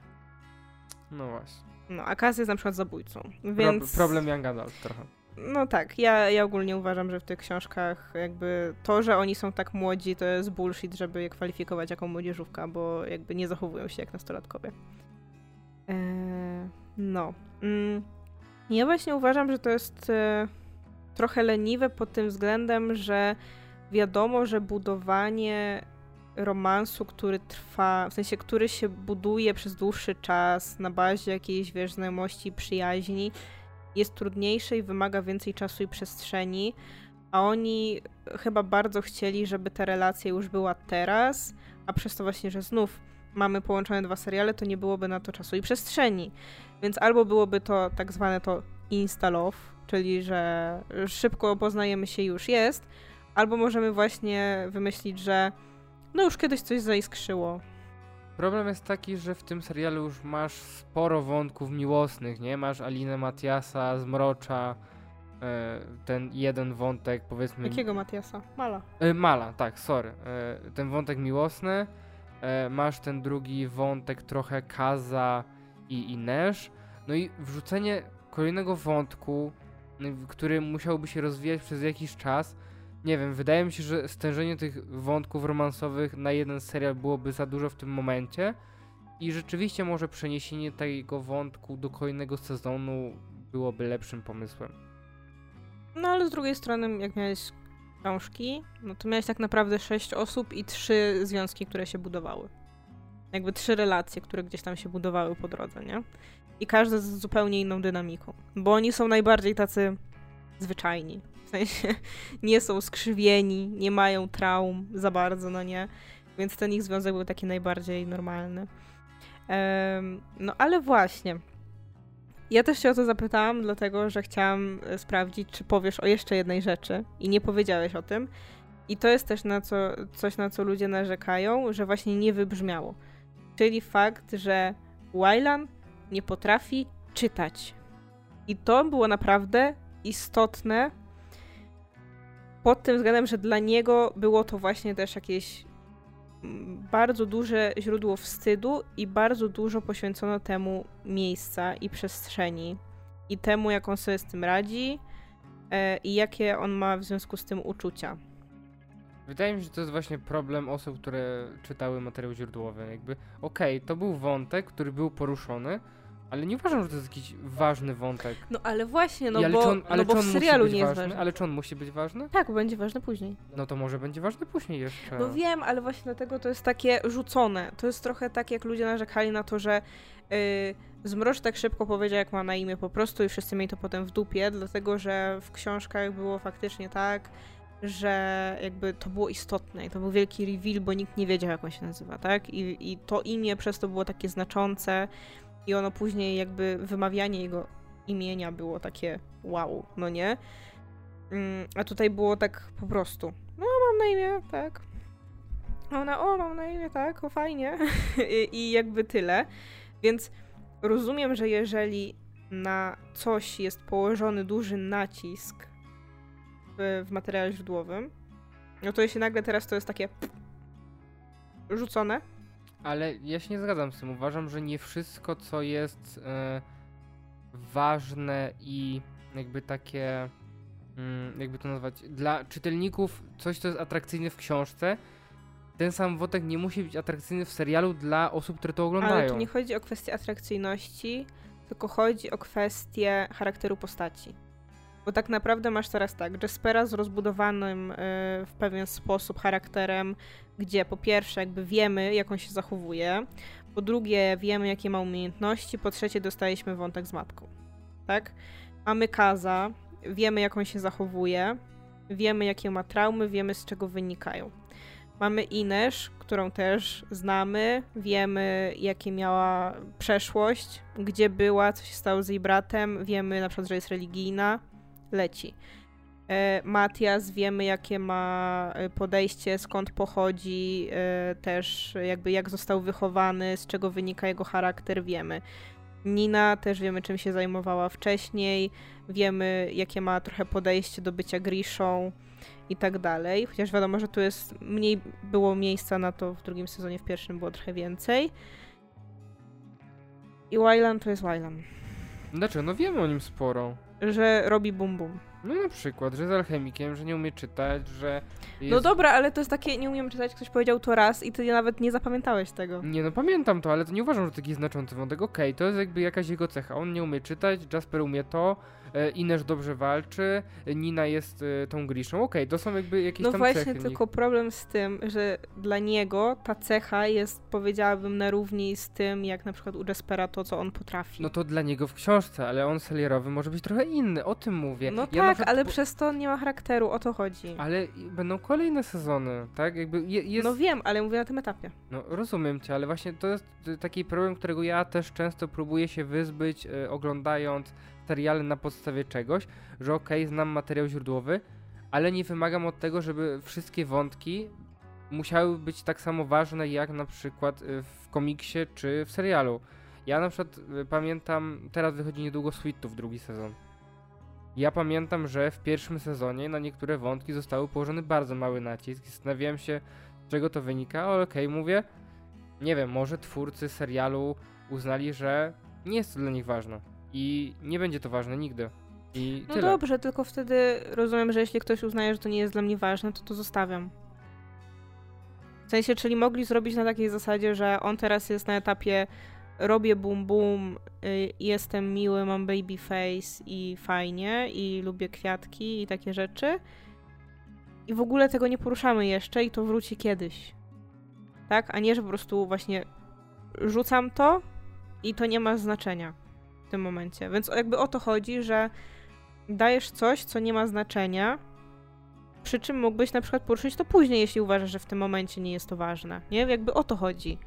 No właśnie. No, a Kaz jest na przykład zabójcą, więc... Pro, problem Young Adult trochę. No tak, ja, ja ogólnie uważam, że w tych książkach jakby to, że oni są tak młodzi, to jest bullshit, żeby je kwalifikować jako młodzieżówka, bo jakby nie zachowują się jak nastolatkowie. Eee, no. Mm. Ja właśnie uważam, że to jest e, trochę leniwe pod tym względem, że wiadomo, że budowanie romansu, który trwa, w sensie, który się buduje przez dłuższy czas na bazie jakiejś, wiesz, znajomości, przyjaźni, jest trudniejsze i wymaga więcej czasu i przestrzeni, a oni chyba bardzo chcieli, żeby ta relacja już była teraz, a przez to właśnie, że znów mamy połączone dwa seriale, to nie byłoby na to czasu i przestrzeni. Więc albo byłoby to tak zwane to insta-love, czyli że szybko poznajemy się już jest, albo możemy właśnie wymyślić, że no już kiedyś coś zaiskrzyło. Problem jest taki, że w tym serialu już masz sporo wątków miłosnych, nie? Masz Alinę Matiasa, Zmrocza, e, ten jeden wątek, powiedzmy... Jakiego Matiasa? Mala. E, Mala, tak, sorry. E, ten wątek miłosny, masz ten drugi wątek trochę Kaza i Inesz, no i wrzucenie kolejnego wątku, który musiałby się rozwijać przez jakiś czas, nie wiem, wydaje mi się, że stężenie tych wątków romansowych na jeden serial byłoby za dużo w tym momencie i rzeczywiście może przeniesienie tego wątku do kolejnego sezonu byłoby lepszym pomysłem. No ale z drugiej strony, jak miałeś książki, no to miałeś tak naprawdę sześć osób i trzy związki, które się budowały. Jakby trzy relacje, które gdzieś tam się budowały po drodze, nie? I każda z zupełnie inną dynamiką. Bo oni są najbardziej tacy zwyczajni. W sensie nie są skrzywieni, nie mają traum za bardzo, no nie. Więc ten ich związek był taki najbardziej normalny. Um, no ale właśnie. Ja też cię o to zapytałam, dlatego że chciałam e, sprawdzić, czy powiesz o jeszcze jednej rzeczy i nie powiedziałeś o tym. I to jest też na co, coś, na co ludzie narzekają, że właśnie nie wybrzmiało. Czyli fakt, że Wylan nie potrafi czytać. I to było naprawdę istotne pod tym względem, że dla niego było to właśnie też jakieś mm, bardzo duże źródło wstydu i bardzo dużo poświęcono temu miejsca i przestrzeni i temu, jak on sobie z tym radzi e, i jakie on ma w związku z tym uczucia. Wydaje mi się, że to jest właśnie problem osób, które czytały materiał źródłowy. Jakby, okej, okay, to był wątek, który był poruszony, ale nie uważam, że to jest jakiś ważny wątek. No ale właśnie, no bo, on, ale no bo w serialu nie jest ważny, ważny. Ale czy on musi być ważny? Tak, będzie ważny później. No to może będzie ważny później jeszcze. No wiem, ale właśnie dlatego to jest takie rzucone. To jest trochę tak, jak ludzie narzekali na to, że yy, Zmrocz tak szybko powiedział, jak ma na imię po prostu i wszyscy mieli to potem w dupie, dlatego że w książkach było faktycznie tak, że jakby to było istotne i to był wielki reveal, bo nikt nie wiedział, jak on się nazywa, tak? I, i to imię przez to było takie znaczące i ono później jakby wymawianie jego imienia było takie wow, no nie? Mm, a tutaj było tak po prostu. No, mam na imię, tak. A ona, o, mam na imię, tak, o, fajnie. I, I jakby tyle. Więc rozumiem, że jeżeli na coś jest położony duży nacisk w, w materiale źródłowym, no to jeśli nagle teraz to jest takie rzucone, ale ja się nie zgadzam z tym. Uważam, że nie wszystko, co jest e, ważne i jakby takie, mm, jakby to nazwać, dla czytelników coś, co jest atrakcyjne w książce, ten sam wątek nie musi być atrakcyjny w serialu dla osób, które to oglądają. Ale tu nie chodzi o kwestię atrakcyjności, tylko chodzi o kwestię charakteru postaci. Bo tak naprawdę masz teraz tak, Jaspera z rozbudowanym y, w pewien sposób charakterem, gdzie po pierwsze jakby wiemy, jak on się zachowuje, po drugie wiemy, jakie ma umiejętności, po trzecie dostaliśmy wątek z matką. Tak? Mamy Kaza, wiemy, jak on się zachowuje, wiemy, jakie ma traumy, wiemy, z czego wynikają. Mamy Inesz, którą też znamy, wiemy, jakie miała przeszłość, gdzie była, co się stało z jej bratem, wiemy na przykład, że jest religijna, leci. E, Matias wiemy, jakie ma e, podejście, skąd pochodzi, e, też jakby jak został wychowany, z czego wynika jego charakter, wiemy. Nina też wiemy, czym się zajmowała wcześniej, wiemy, jakie ma trochę podejście do bycia Grishą i tak dalej. Chociaż wiadomo, że tu jest mniej, było miejsca na to w drugim sezonie, w pierwszym było trochę więcej. I Wylan to jest Wylan. Dlaczego? No wiemy o nim sporo. Że robi bum bum. No na przykład, że jest alchemikiem, że nie umie czytać, że jest... No dobra, ale to jest takie, nie umiem czytać, ktoś powiedział to raz i ty nawet nie zapamiętałeś tego. Nie no, pamiętam to, ale to nie uważam, że taki znaczący wątek. Okej, to jest jakby jakaś jego cecha. On nie umie czytać, Jasper umie to, Inesz dobrze walczy, e, Nina jest e, tą Griszą. Okej, to są jakby jakieś No tam właśnie, cechy. w nich. tylko problem z tym, że dla niego ta cecha jest, powiedziałabym, na równi z tym, jak na przykład u Jaspera to, co on potrafi. No to dla niego w książce, ale on serialowy może być trochę inny, o tym mówię. No Ja tak, przykład ale przez to nie ma charakteru, o to chodzi. Ale będą kolejne sezony, tak? Jakby je, jest... No wiem, ale mówię na tym etapie. No rozumiem cię, ale właśnie to jest y, taki problem, którego ja też często próbuję się wyzbyć, y, oglądając seriale na podstawie czegoś, że okej, znam materiał źródłowy, ale nie wymagam od tego, żeby wszystkie wątki musiały być tak samo ważne jak na przykład y, w komiksie czy w serialu. Ja na przykład y, pamiętam, teraz wychodzi niedługo Sweet Tooth drugi sezon. Ja pamiętam, że w pierwszym sezonie na niektóre wątki zostały położony bardzo mały nacisk. Zastanawiałem się, z czego to wynika, ale okej, mówię, nie wiem, może twórcy serialu uznali, że nie jest to dla nich ważne i nie będzie to ważne nigdy. I No tyle. dobrze, tylko wtedy rozumiem, że jeśli ktoś uznaje, że to nie jest dla mnie ważne, to to zostawiam. W sensie, czyli mogli zrobić na takiej zasadzie, że on teraz jest na etapie robię bum bum, y, jestem miły, mam baby face i fajnie i lubię kwiatki i takie rzeczy. I w ogóle tego nie poruszamy jeszcze i to wróci kiedyś. Tak? A nie, że po prostu właśnie rzucam to i to nie ma znaczenia w tym momencie. Więc jakby o to chodzi, że dajesz coś, co nie ma znaczenia, przy czym mógłbyś na przykład poruszyć to później, jeśli uważasz, że w tym momencie nie jest to ważne. Nie? Jakby o to chodzi.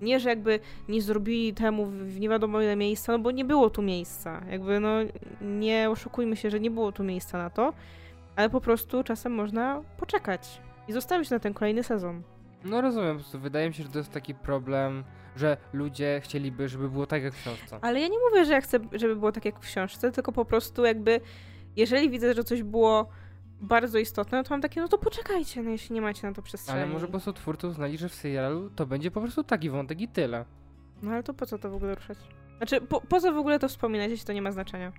Nie, że jakby nie zrobili temu w nie wiadomo ile miejsca, no bo nie było tu miejsca. Jakby no nie oszukujmy się, że nie było tu miejsca na to, ale po prostu czasem można poczekać i zostawić na ten kolejny sezon. No rozumiem, po prostu wydaje mi się, że to jest taki problem, że ludzie chcieliby, żeby było tak jak w książce. Ale ja nie mówię, że ja chcę, żeby było tak jak w książce, tylko po prostu jakby, jeżeli widzę, że coś było bardzo istotne, no to mam takie, no to poczekajcie, no jeśli nie macie na to przestrzeni. Ale może po prostu twórcy uznali, że w serialu to będzie po prostu taki wątek i tyle. No ale to po co to w ogóle ruszać? Znaczy, po, po co w ogóle to wspominać, jeśli to nie ma znaczenia?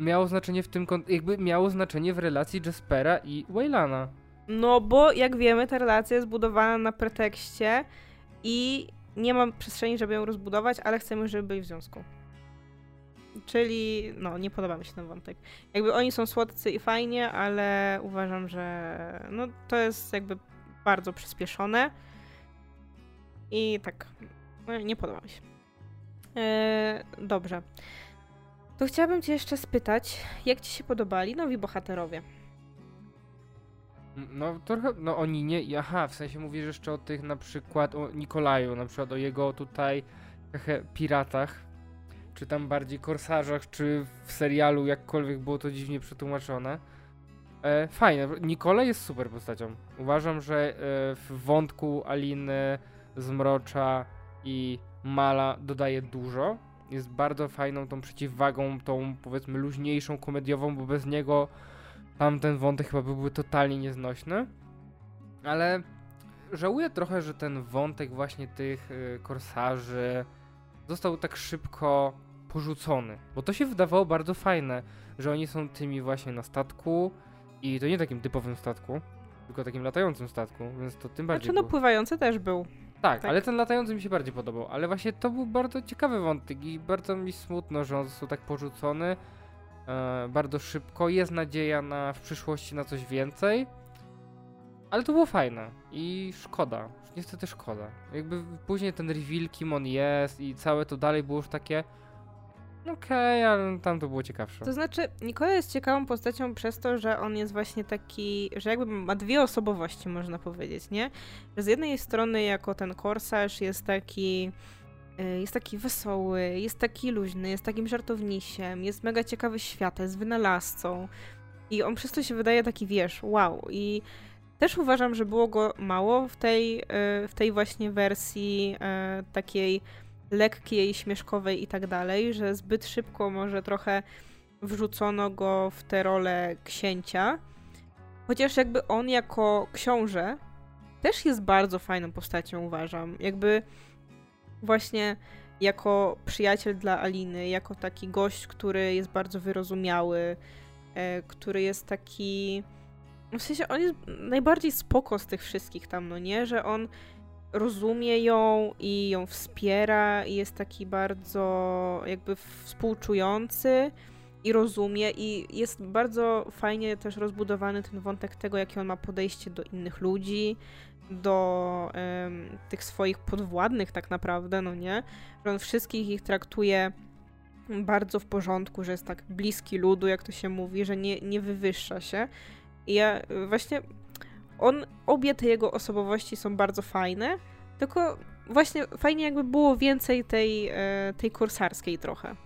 Miało znaczenie w tym, jakby miało znaczenie w relacji Jaspera i Waylana. No bo jak wiemy, ta relacja jest budowana na pretekście i nie ma przestrzeni, żeby ją rozbudować, ale chcemy, żeby byli w związku. Czyli, no, nie podoba mi się ten wątek. Jakby oni są słodcy i fajnie, ale uważam, że no, to jest jakby bardzo przyspieszone. I tak, no, nie podoba mi się. E, dobrze. To chciałabym cię jeszcze spytać, jak ci się podobali nowi bohaterowie? No trochę, no o Ninie, i- aha, w sensie mówisz jeszcze o tych na przykład, o Nikolaju, na przykład o jego tutaj hehe, piratach, czy tam bardziej korsarzach, czy w serialu, jakkolwiek było to dziwnie przetłumaczone. E, fajne, Nikolaj jest super postacią. Uważam, że e, w wątku Aliny, Zmrocza i Mala dodaje dużo. Jest bardzo fajną tą przeciwwagą, tą powiedzmy luźniejszą, komediową, bo bez niego tamten wątek chyba byłby totalnie nieznośny. Ale żałuję trochę, że ten wątek właśnie tych y, korsarzy został tak szybko porzucony. Bo to się wydawało bardzo fajne, że oni są tymi właśnie na statku i to nie takim typowym statku, tylko takim latającym statku, więc to tym bardziej Znaczy, no pływający też był. Tak, Tak. ale ten latający mi się bardziej podobał. Ale właśnie to był bardzo ciekawy wątek i bardzo mi smutno, że on został tak porzucony bardzo szybko. Jest nadzieja na w przyszłości na coś więcej. Ale to było fajne i szkoda. Niestety szkoda. Jakby później ten reveal, kim on jest i całe to dalej było już takie okej, ale tam to było ciekawsze. To znaczy, Nikola jest ciekawą postacią przez to, że on jest właśnie taki, że jakby ma dwie osobowości, można powiedzieć, nie? Że z jednej strony jako ten korsarz jest taki jest taki wesoły, jest taki luźny, jest takim żartownisiem, jest mega ciekawy świata, jest wynalazcą. I on przez to się wydaje taki, wiesz, wow. I też uważam, że było go mało w tej, y, w tej właśnie wersji y, takiej lekkiej, śmieszkowej i tak dalej, że zbyt szybko może trochę wrzucono go w tę rolę księcia. Chociaż jakby on jako książę też jest bardzo fajną postacią, uważam. Jakby właśnie jako przyjaciel dla Aliny, jako taki gość, który jest bardzo wyrozumiały, e, który jest taki. W sensie on jest najbardziej spoko z tych wszystkich tam, no nie? Że on rozumie ją i ją wspiera i jest taki bardzo jakby współczujący i rozumie i jest bardzo fajnie też rozbudowany ten wątek tego, jakie on ma podejście do innych ludzi, do tych swoich podwładnych tak naprawdę, no nie? Że on wszystkich ich traktuje bardzo w porządku, że jest tak bliski ludu, jak to się mówi, że nie, nie wywyższa się. I ja właśnie on, obie te jego osobowości są bardzo fajne, tylko właśnie fajnie jakby było więcej tej, e, tej korsarskiej trochę.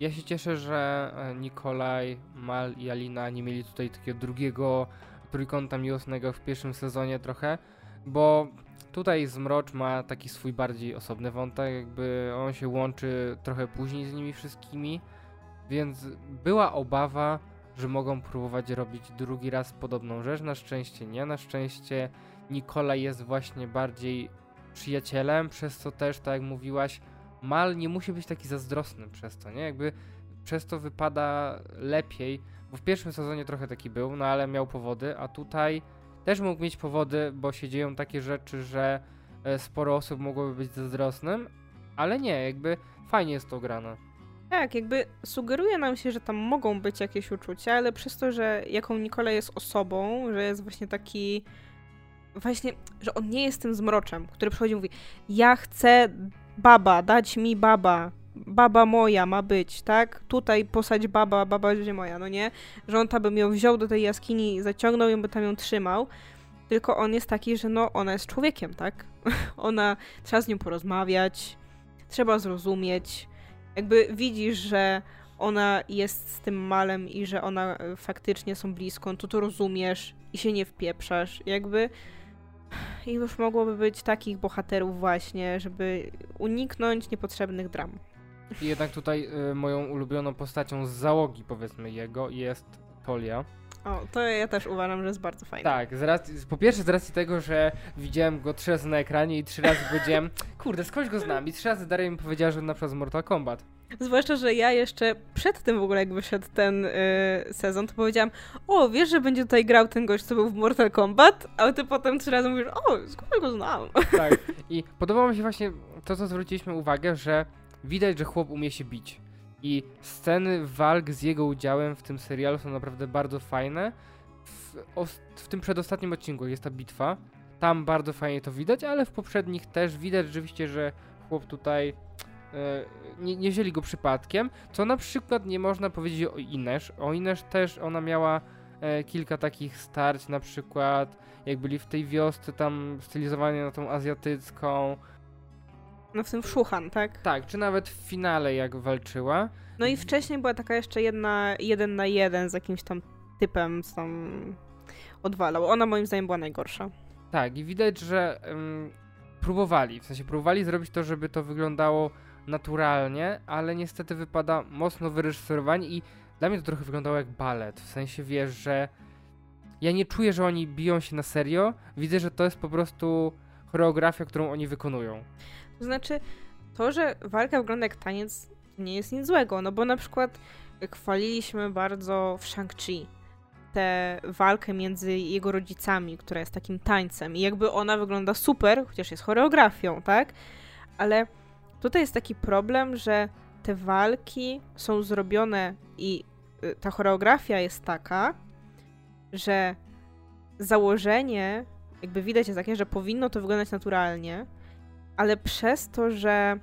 Ja się cieszę, że e, Nikolaj, Mal i Alina nie mieli tutaj takiego drugiego trójkąta miłosnego w pierwszym sezonie trochę, bo tutaj Zmrocz ma taki swój bardziej osobny wątek, jakby on się łączy trochę później z nimi wszystkimi, więc była obawa, że mogą próbować robić drugi raz podobną rzecz. Na szczęście nie, na szczęście Nikolaj jest właśnie bardziej przyjacielem, przez co też, tak jak mówiłaś, Mal nie musi być taki zazdrosny przez to, nie? Jakby przez to wypada lepiej, bo w pierwszym sezonie trochę taki był, no ale miał powody, a tutaj też mógł mieć powody, bo się dzieją takie rzeczy, że e, sporo osób mogłoby być zazdrosnym, ale nie, jakby fajnie jest to grane. Tak, jakby sugeruje nam się, że tam mogą być jakieś uczucia, ale przez to, że jaką Nikola jest osobą, że jest właśnie taki. Właśnie, że on nie jest tym zmroczem, który przychodzi i mówi: Ja chcę baba, dać mi baba, baba moja ma być, tak? Tutaj posadź baba, baba będzie moja, no nie? Że on tam by ją wziął do tej jaskini, zaciągnął ją, by tam ją trzymał. Tylko on jest taki, że no, ona jest człowiekiem, tak? ona, trzeba z nią porozmawiać, trzeba zrozumieć. Jakby widzisz, że ona jest z tym malem i że ona e, faktycznie są blisko, to to rozumiesz i się nie wpieprzasz. Jakby i już mogłoby być takich bohaterów właśnie, żeby uniknąć niepotrzebnych dram. I jednak tutaj y, moją ulubioną postacią z załogi, powiedzmy, jego jest Tolia. O, to ja też uważam, że jest bardzo fajny. Tak, z racji, po pierwsze z racji tego, że widziałem go trzy razy na ekranie i trzy razy powiedziałem, kurde, skądś go znam i trzy razy Daria mi powiedziała, że na przykład z Mortal Kombat. Zwłaszcza, że ja jeszcze przed tym w ogóle, jak wyszedł ten y, sezon, to powiedziałam, o, wiesz, że będzie tutaj grał ten gość, co był w Mortal Kombat? A ty potem trzy razy mówisz, o, skąd go znam? Tak, i podobało mi się właśnie to, co zwróciliśmy uwagę, że widać, że chłop umie się bić. I sceny walk z jego udziałem w tym serialu są naprawdę bardzo fajne. W, w tym przedostatnim odcinku jest ta bitwa. Tam bardzo fajnie to widać, ale w poprzednich też widać rzeczywiście, że chłop tutaj e, nie, nie wzięli go przypadkiem. Co na przykład nie można powiedzieć o Inesz. O Inesz też ona miała e, kilka takich starć, na przykład jak byli w tej wiosce tam stylizowani na tą azjatycką. No w tym Wszuchan, tak? Tak, czy nawet w finale jak walczyła. No i wcześniej była taka jeszcze jedna, jeden na jeden z jakimś tam typem, co tam odwalał. Ona moim zdaniem była najgorsza. Tak, i widać, że um, próbowali, w sensie próbowali zrobić to, żeby to wyglądało naturalnie, ale niestety wypada mocno wyreżyserowanie i dla mnie to trochę wyglądało jak balet, w sensie wiesz, że ja nie czuję, że oni biją się na serio, widzę, że to jest po prostu choreografia, którą oni wykonują. To znaczy, to, że walka wygląda jak taniec, nie jest nic złego, no bo na przykład chwaliliśmy bardzo w Shang-Chi tę walkę między jego rodzicami, która jest takim tańcem i jakby ona wygląda super, chociaż jest choreografią, tak? Ale tutaj jest taki problem, że te walki są zrobione i y, ta choreografia jest taka, że założenie jakby widać jest takie, że powinno to wyglądać naturalnie, ale przez to, że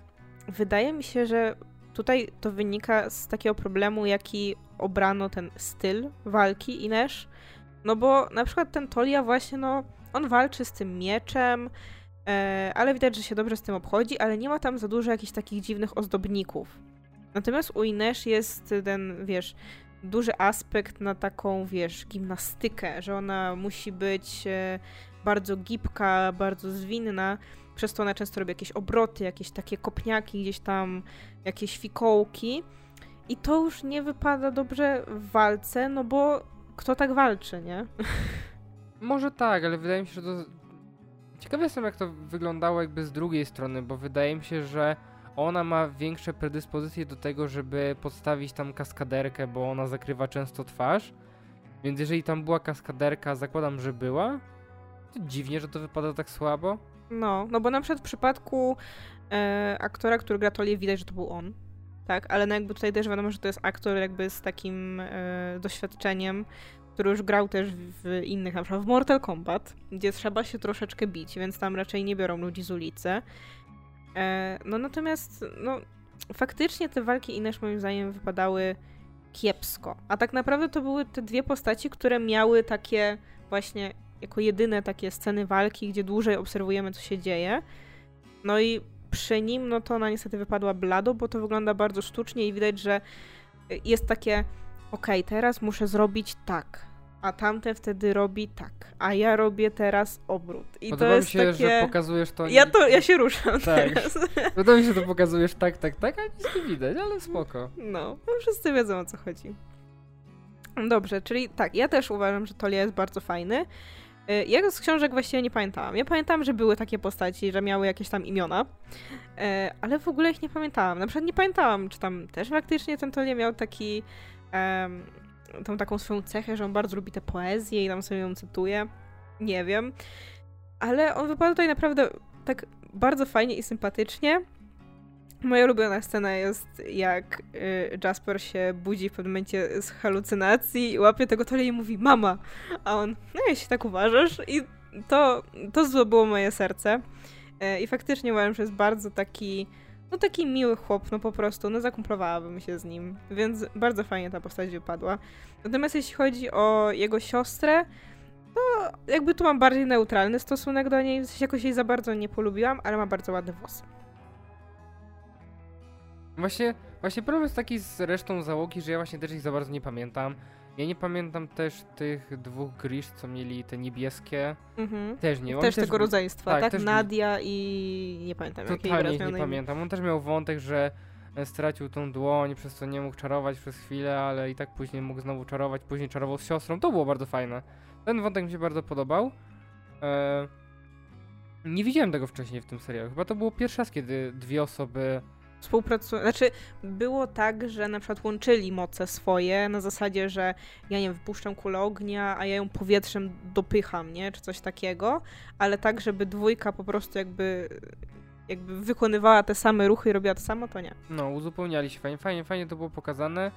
wydaje mi się, że tutaj to wynika z takiego problemu, jaki obrano ten styl walki Inesz. No bo na przykład ten Tolia właśnie, no, on walczy z tym mieczem, e, ale widać, że się dobrze z tym obchodzi, ale nie ma tam za dużo jakichś takich dziwnych ozdobników. Natomiast u Inesz jest ten, wiesz, duży aspekt na taką, wiesz, gimnastykę, że ona musi być e, bardzo gibka, bardzo zwinna, przez to ona często robi jakieś obroty, jakieś takie kopniaki, gdzieś tam jakieś fikołki. I to już nie wypada dobrze w walce, no bo kto tak walczy, nie? Może tak, ale wydaje mi się, że to. Ciekawe jestem, jak to wyglądało jakby z drugiej strony, bo wydaje mi się, że ona ma większe predyspozycje do tego, żeby podstawić tam kaskaderkę, bo ona zakrywa często twarz. Więc jeżeli tam była kaskaderka, zakładam, że była, to dziwnie, że to wypada tak słabo. No, no bo na przykład w przypadku e, aktora, który gra Tolię, widać, że to był on. Tak, ale no jakby tutaj też wiadomo, że to jest aktor jakby z takim e, doświadczeniem, który już grał też w innych, na przykład w Mortal Kombat, gdzie trzeba się troszeczkę bić, więc tam raczej nie biorą ludzi z ulicy. E, no natomiast, no faktycznie te walki Inesz moim zdaniem wypadały kiepsko. A tak naprawdę to były te dwie postaci, które miały takie właśnie jako jedyne takie sceny walki, gdzie dłużej obserwujemy, co się dzieje. No i przy nim, no to ona niestety wypadła blado, bo to wygląda bardzo sztucznie i widać, że jest takie okej, okay, teraz muszę zrobić tak, a tamten wtedy robi tak, a ja robię teraz obrót. I Podoba to jest mi się, takie... że pokazujesz to... Ja to, ja się ruszam tak. teraz. Podoba mi się, że to pokazujesz tak, tak, tak, a nic nie widać, ale spoko. No, no wszyscy wiedzą o co chodzi. Dobrze, czyli tak, ja też uważam, że Tolia jest bardzo fajny. Y, ja z książek właściwie nie pamiętałam. Ja pamiętam, że były takie postaci, że miały jakieś tam imiona, y, ale w ogóle ich nie pamiętałam. Na przykład nie pamiętałam, czy tam też faktycznie ten Tolia miał taki tą taką swoją cechę, że on bardzo lubi tę poezję i tam sobie ją cytuje. Nie wiem. Ale on wypada tutaj naprawdę tak bardzo fajnie i sympatycznie. Moja ulubiona scena jest, jak y, Jasper się budzi w pewnym momencie z halucynacji i łapie tego tole i mówi mama, a on, no jeśli tak uważasz i to, to zdobyło moje serce. Y, I faktycznie uważam, że jest bardzo taki, no taki miły chłop, no po prostu, no zakumplowałabym się z nim, więc bardzo fajnie ta postać wypadła. Natomiast jeśli chodzi o jego siostrę, to jakby tu mam bardziej neutralny stosunek do niej, w jakoś jej za bardzo nie polubiłam, ale ma bardzo ładne włosy. Właśnie, właśnie problem jest taki z resztą załogi, że ja właśnie też ich za bardzo nie pamiętam. Ja nie pamiętam też tych dwóch Grisz, co mieli te niebieskie. Mhm. Też nie. On też, tego był- rodzeństwa, tak, tak? też Nadia i nie pamiętam jakiej Totalnie ich nie imię. pamiętam. On też miał wątek, że e, stracił tą dłoń, przez co nie mógł czarować przez chwilę, ale i tak później mógł znowu czarować, później czarował z siostrą. To było bardzo fajne. Ten wątek mi się bardzo podobał. E, nie widziałem tego wcześniej w tym serialu. Chyba to było pierwszy raz, kiedy dwie osoby Współpracują, znaczy było tak, że na przykład łączyli moce swoje na zasadzie, że ja nie wiem, wypuszczam kulę ognia, a ja ją powietrzem dopycham, nie, czy coś takiego, ale tak, żeby dwójka po prostu jakby jakby wykonywała te same ruchy i robiła to samo, to nie. No, uzupełniali się fajnie, fajnie, fajnie to było pokazane.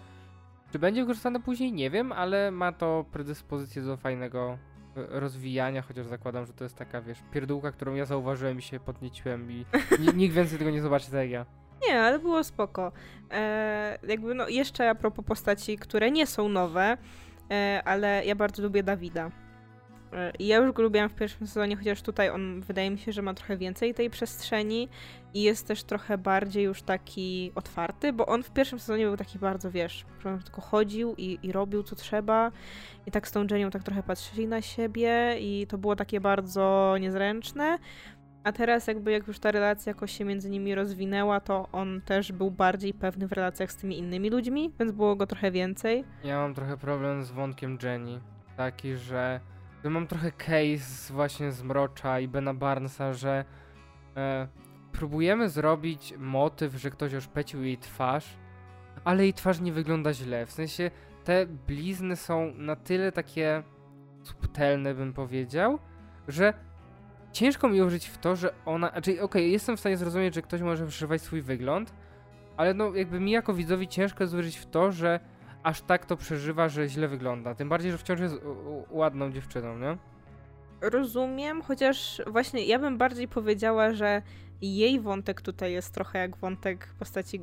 Czy będzie wykorzystane później? Nie wiem, ale ma to predyspozycję do fajnego e, rozwijania, chociaż zakładam, że to jest taka, wiesz, pierdółka, którą ja zauważyłem i się podnieciłem i ni- nikt więcej tego nie zobaczy tak jak ja. Nie, ale było spoko. E, jakby no jeszcze a propos postaci, które nie są nowe, e, ale ja bardzo lubię Dawida. E, ja już go lubiłam w pierwszym sezonie, chociaż tutaj on wydaje mi się, że ma trochę więcej tej przestrzeni i jest też trochę bardziej już taki otwarty, bo on w pierwszym sezonie był taki bardzo, wiesz, tylko chodził i, i robił co trzeba i tak z tą Jennią tak trochę patrzyli na siebie i to było takie bardzo niezręczne. A teraz jakby jak już ta relacja jakoś się między nimi rozwinęła, to on też był bardziej pewny w relacjach z tymi innymi ludźmi, więc było go trochę więcej. Ja mam trochę problem z wątkiem Jenny. Taki, że mam trochę case właśnie z Mrocza i Bena Barnesa, że e, próbujemy zrobić motyw, że ktoś oszpecił jej twarz, ale jej twarz nie wygląda źle. W sensie te blizny są na tyle takie subtelne, bym powiedział, że ciężko mi użyć w to, że ona. Znaczy, okej, jestem w stanie zrozumieć, że ktoś może przeżywać swój wygląd, ale no jakby mi jako widzowi ciężko uwierzyć w to, że aż tak to przeżywa, że źle wygląda. Tym bardziej, że wciąż jest ładną dziewczyną, nie? Rozumiem, chociaż właśnie ja bym bardziej powiedziała, że jej wątek tutaj jest trochę jak wątek postaci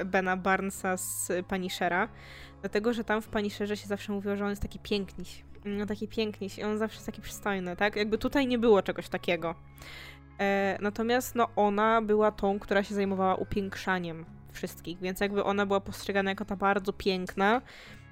y, Bena Barnesa z Punishera, dlatego, że tam w Punisherze się zawsze mówiło, że on jest taki piękniś. No taki piękniś i on zawsze jest taki przystojny, tak? Jakby tutaj nie było czegoś takiego. E, natomiast no ona była tą, która się zajmowała upiększaniem wszystkich, więc jakby ona była postrzegana jako ta bardzo piękna,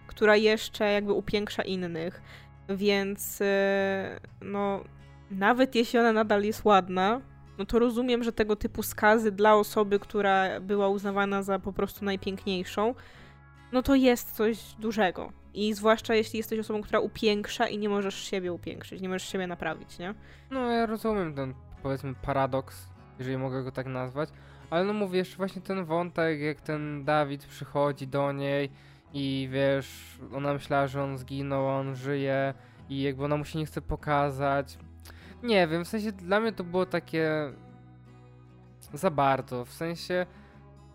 która jeszcze jakby upiększa innych. Więc e, no, nawet jeśli ona nadal jest ładna, no to rozumiem, że tego typu skazy dla osoby, która była uznawana za po prostu najpiękniejszą, no to jest coś dużego. I zwłaszcza jeśli jesteś osobą, która upiększa i nie możesz siebie upiększyć, nie możesz siebie naprawić, nie? No ja rozumiem ten, powiedzmy, paradoks, jeżeli mogę go tak nazwać, ale no mówię, jeszcze właśnie ten wątek, jak ten Dawid przychodzi do niej i wiesz, ona myślała, że on zginął, on żyje i jakby ona mu się nie chce pokazać. Nie wiem, w sensie dla mnie to było takie za bardzo, w sensie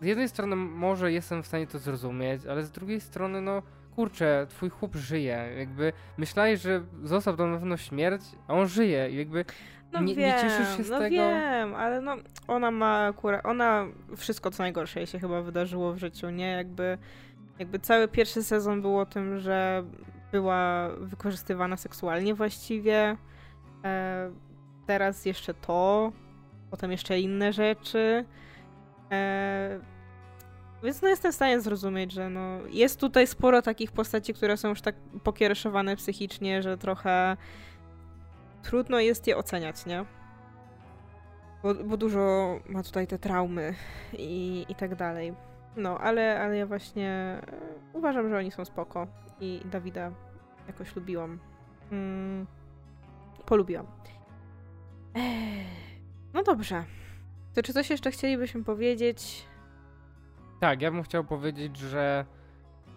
z jednej strony może jestem w stanie to zrozumieć, ale z drugiej strony no kurczę, twój chłop żyje, jakby myślałeś, że został na pewno śmierć, a on żyje i jakby No nie, wiem, nie cieszysz się z no tego? wiem, ale no ona ma akurat, ona wszystko co najgorsze jej się chyba wydarzyło w życiu, nie? Jakby, jakby cały pierwszy sezon był o tym, że była wykorzystywana seksualnie właściwie, e, teraz jeszcze to, potem jeszcze inne rzeczy, e, więc no jestem w stanie zrozumieć, że no jest tutaj sporo takich postaci, które są już tak pokiereszowane psychicznie, że trochę trudno jest je oceniać, nie? Bo, bo dużo ma tutaj te traumy i, i tak dalej. No, ale, ale ja właśnie e, uważam, że oni są spoko i Dawida jakoś lubiłam. Mm, polubiłam. Ech, no dobrze. To czy coś jeszcze chcielibyśmy powiedzieć? Tak, ja bym chciał powiedzieć, że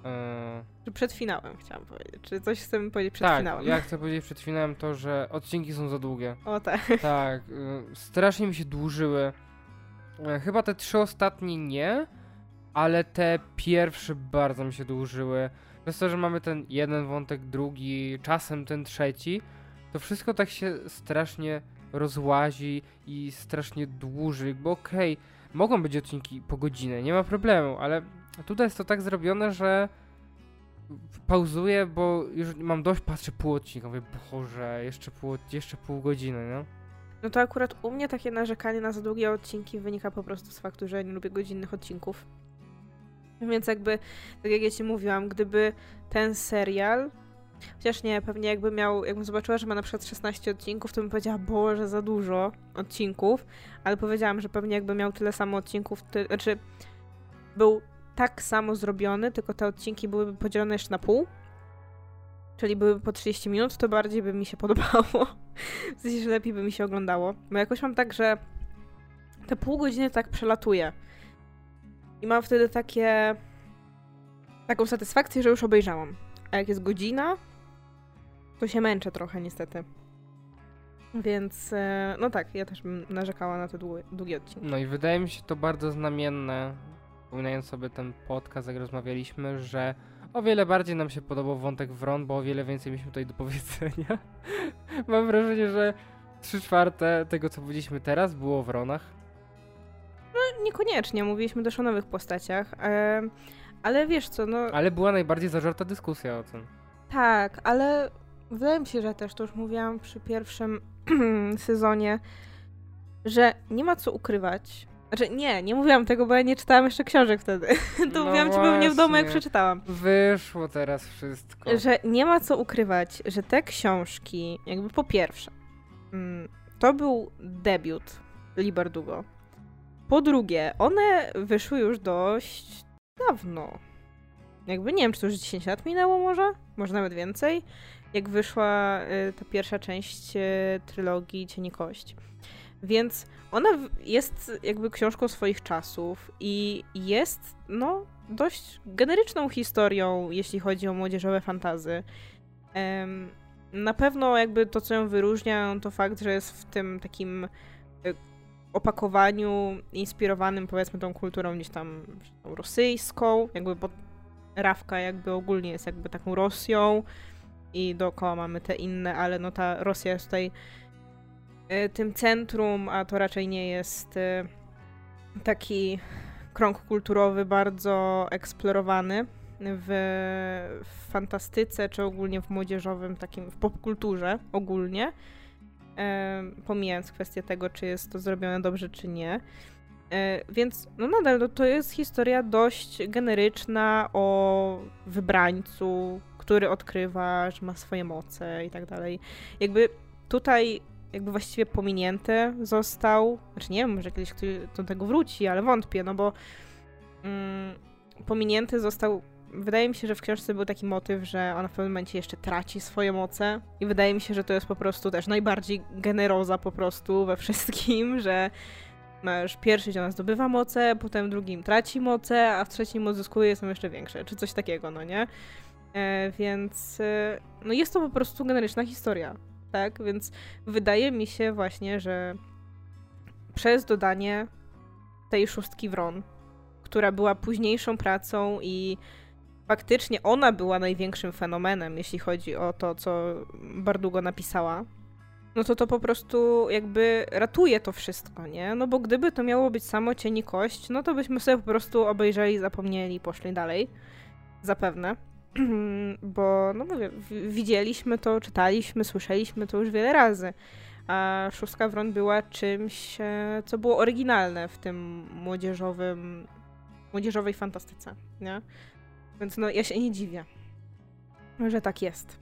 e, Że przed finałem chciałam powiedzieć. Czy coś chcemy powiedzieć przed tak, finałem? ja chcę powiedzieć przed finałem to, że odcinki są za długie. O tak. Tak, y, strasznie mi się dłużyły. E, Chyba te trzy ostatnie nie, ale te pierwsze bardzo mi się dłużyły. Przez to, że mamy ten jeden wątek, drugi, czasem ten trzeci, to wszystko tak się strasznie rozłazi i strasznie dłuży. Bo okej, mogą być odcinki po godzinę, nie ma problemu, ale tutaj jest to tak zrobione, że pauzuję, bo już mam dość, patrzę pół odcinka, mówię, boże, jeszcze pół, jeszcze pół godziny, no. No to akurat u mnie takie narzekanie na za długie odcinki wynika po prostu z faktu, że ja nie lubię godzinnych odcinków. Więc jakby, tak jak ja ci mówiłam, gdyby ten serial, chociaż nie, pewnie jakby miał, jakbym zobaczyła, że ma na przykład 16 odcinków, to bym powiedziała, boże, za dużo odcinków, ale powiedziałam, że pewnie jakby miał tyle samo odcinków, ty, znaczy był tak samo zrobiony, tylko te odcinki byłyby podzielone jeszcze na pół, czyli byłyby po 30 minut, to bardziej by mi się podobało. W sensie, że lepiej by mi się oglądało. Bo jakoś mam tak, że te pół godziny tak przelatuje. I mam wtedy takie... taką satysfakcję, że już obejrzałam. A jak jest godzina, to się męczę trochę niestety. Więc, e, no tak, ja też bym narzekała na te długie, odcinki. No i wydaje mi się to bardzo znamienne, wspominając sobie ten podcast, jak rozmawialiśmy, że o wiele bardziej nam się podobał wątek Wron, bo o wiele więcej mieliśmy tutaj do powiedzenia. Mam wrażenie, że trzy czwarte tego, co powiedzieliśmy teraz, było o Wronach. Niekoniecznie, mówiliśmy też o nowych postaciach, e, ale wiesz co, no... Ale była najbardziej zażarta dyskusja o tym. Tak, ale wydaje mi się, że też to już mówiłam przy pierwszym sezonie, że nie ma co ukrywać. Znaczy nie, nie mówiłam tego, bo ja nie czytałam jeszcze książek wtedy. to No mówiłam ci pewnie w domu, jak przeczytałam. Wyszło teraz wszystko. Że nie ma co ukrywać, że te książki, jakby po pierwsze, mm, to był debiut Libardugo. Po drugie, one wyszły już dość dawno. Jakby nie wiem, czy to już 10 lat minęło może? Może nawet więcej. Jak wyszła y, ta pierwsza część y, trylogii Cieni Kość. Więc ona jest jakby książką swoich czasów i jest, no, dość generyczną historią, jeśli chodzi o młodzieżowe fantazy. Na pewno jakby to, co ją wyróżnia, to fakt, że jest w tym takim y, opakowaniu inspirowanym powiedzmy tą kulturą gdzieś tam rosyjską, jakby bo Rawka jakby ogólnie jest jakby taką Rosją i dookoła mamy te inne, ale no ta Rosja jest tutaj y, tym centrum, a to raczej nie jest y, taki krąg kulturowy bardzo eksplorowany w, w fantastyce, czy ogólnie w młodzieżowym, takim w popkulturze ogólnie. Em, pomijając kwestię tego, czy jest to zrobione dobrze, czy nie. E, więc no nadal no, to jest historia dość generyczna o wybrańcu, który odkrywa, że ma swoje moce i tak dalej. Jakby tutaj jakby właściwie pominięty został. Znaczy nie wiem, może kiedyś ktoś do tego wróci, ale wątpię, no bo mm, pominięty został. Wydaje mi się, że w książce był taki motyw, że ona w pewnym momencie jeszcze traci swoje moce i wydaje mi się, że to jest po prostu też najbardziej generoza po prostu we wszystkim, że masz pierwszy, gdzie ona zdobywa moce, potem drugim traci moce, a w trzecim odzyskuje są jeszcze większe, czy coś takiego, no nie? E, więc e, no jest to po prostu generyczna historia, tak? Więc wydaje mi się właśnie, że przez dodanie tej szóstki Wron, która była późniejszą pracą i faktycznie ona była największym fenomenem, jeśli chodzi o to, co Bardugo napisała, no to to po prostu jakby ratuje to wszystko, nie? No bo gdyby to miało być samo cień kość, no to byśmy sobie po prostu obejrzeli, zapomnieli i poszli dalej. Zapewne. bo, no mówię, widzieliśmy to, czytaliśmy, słyszeliśmy to już wiele razy. A Szóstka Wron była czymś, e, co było oryginalne w tym młodzieżowym, młodzieżowej fantastyce, nie? Więc no, ja się nie dziwię, że tak jest.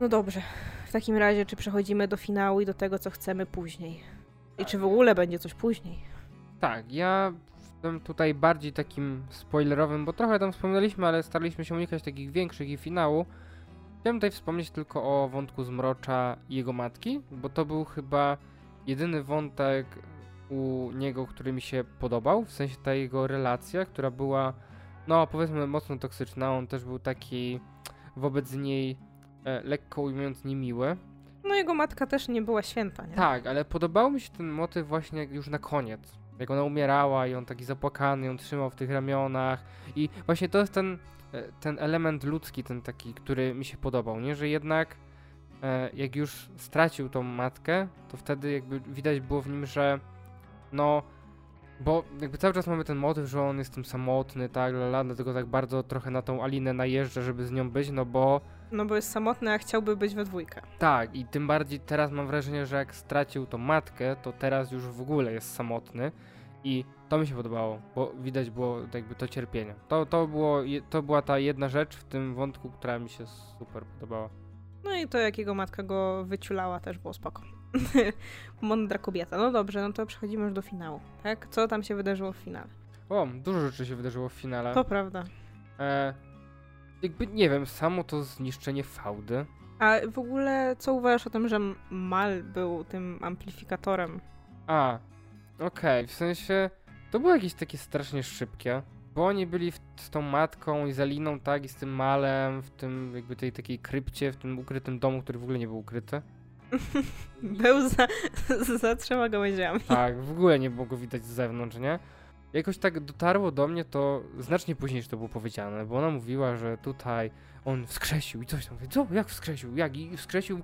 No dobrze. W takim razie, czy przechodzimy do finału i do tego, co chcemy później? I czy w ogóle będzie coś później? Tak, ja jestem tutaj bardziej takim spoilerowym, bo trochę tam wspominaliśmy, ale staraliśmy się unikać takich większych i finału. Chciałem tutaj wspomnieć tylko o wątku Zmrocza i jego matki, bo to był chyba jedyny wątek u niego, który mi się podobał, w sensie ta jego relacja, która była, no powiedzmy, mocno toksyczna. On też był taki wobec niej e, lekko ujmując niemiły. No jego matka też nie była święta, nie? Tak, ale podobał mi się ten motyw właśnie już na koniec. Jak ona umierała i on taki zapłakany ją trzymał w tych ramionach. I właśnie to jest ten, e, ten element ludzki, ten taki, który mi się podobał, nie? Że jednak e, jak już stracił tą matkę, to wtedy jakby widać było w nim, że no bo jakby cały czas mamy ten motyw, że on jest tym samotny, tak, lala, dlatego tak bardzo trochę na tą Alinę najeżdża, żeby z nią być, no bo... No bo jest samotny, a chciałby być we dwójkę. Tak, i tym bardziej teraz mam wrażenie, że jak stracił tą matkę, to teraz już w ogóle jest samotny i to mi się podobało, bo widać było jakby to cierpienie. To, to, było, to była ta jedna rzecz w tym wątku, która mi się super podobała. No i to, jak jego matka go wyciulała, też było spoko. Mądra kobieta. No dobrze, no to przechodzimy już do finału, tak? Co tam się wydarzyło w finale? O, dużo rzeczy się wydarzyło w finale. To prawda. E, jakby, nie wiem, samo to zniszczenie fałdy. A w ogóle, co uważasz o tym, że Mal był tym amplifikatorem? A, okej, okay. w sensie, to było jakieś takie strasznie szybkie. Bo oni byli w, z tą matką i Zaliną, tak, i z tym malem, w tym jakby tej takiej krypcie, w tym ukrytym domu, który w ogóle nie był ukryty. Był za, za trzema gałęziami. Tak, w ogóle nie było go widać z zewnątrz, nie? Jakoś tak dotarło do mnie to znacznie później, że to było powiedziane, bo ona mówiła, że tutaj on wskrzesił i coś tam. Co? Jak wskrzesił? Jak? I wskrzesił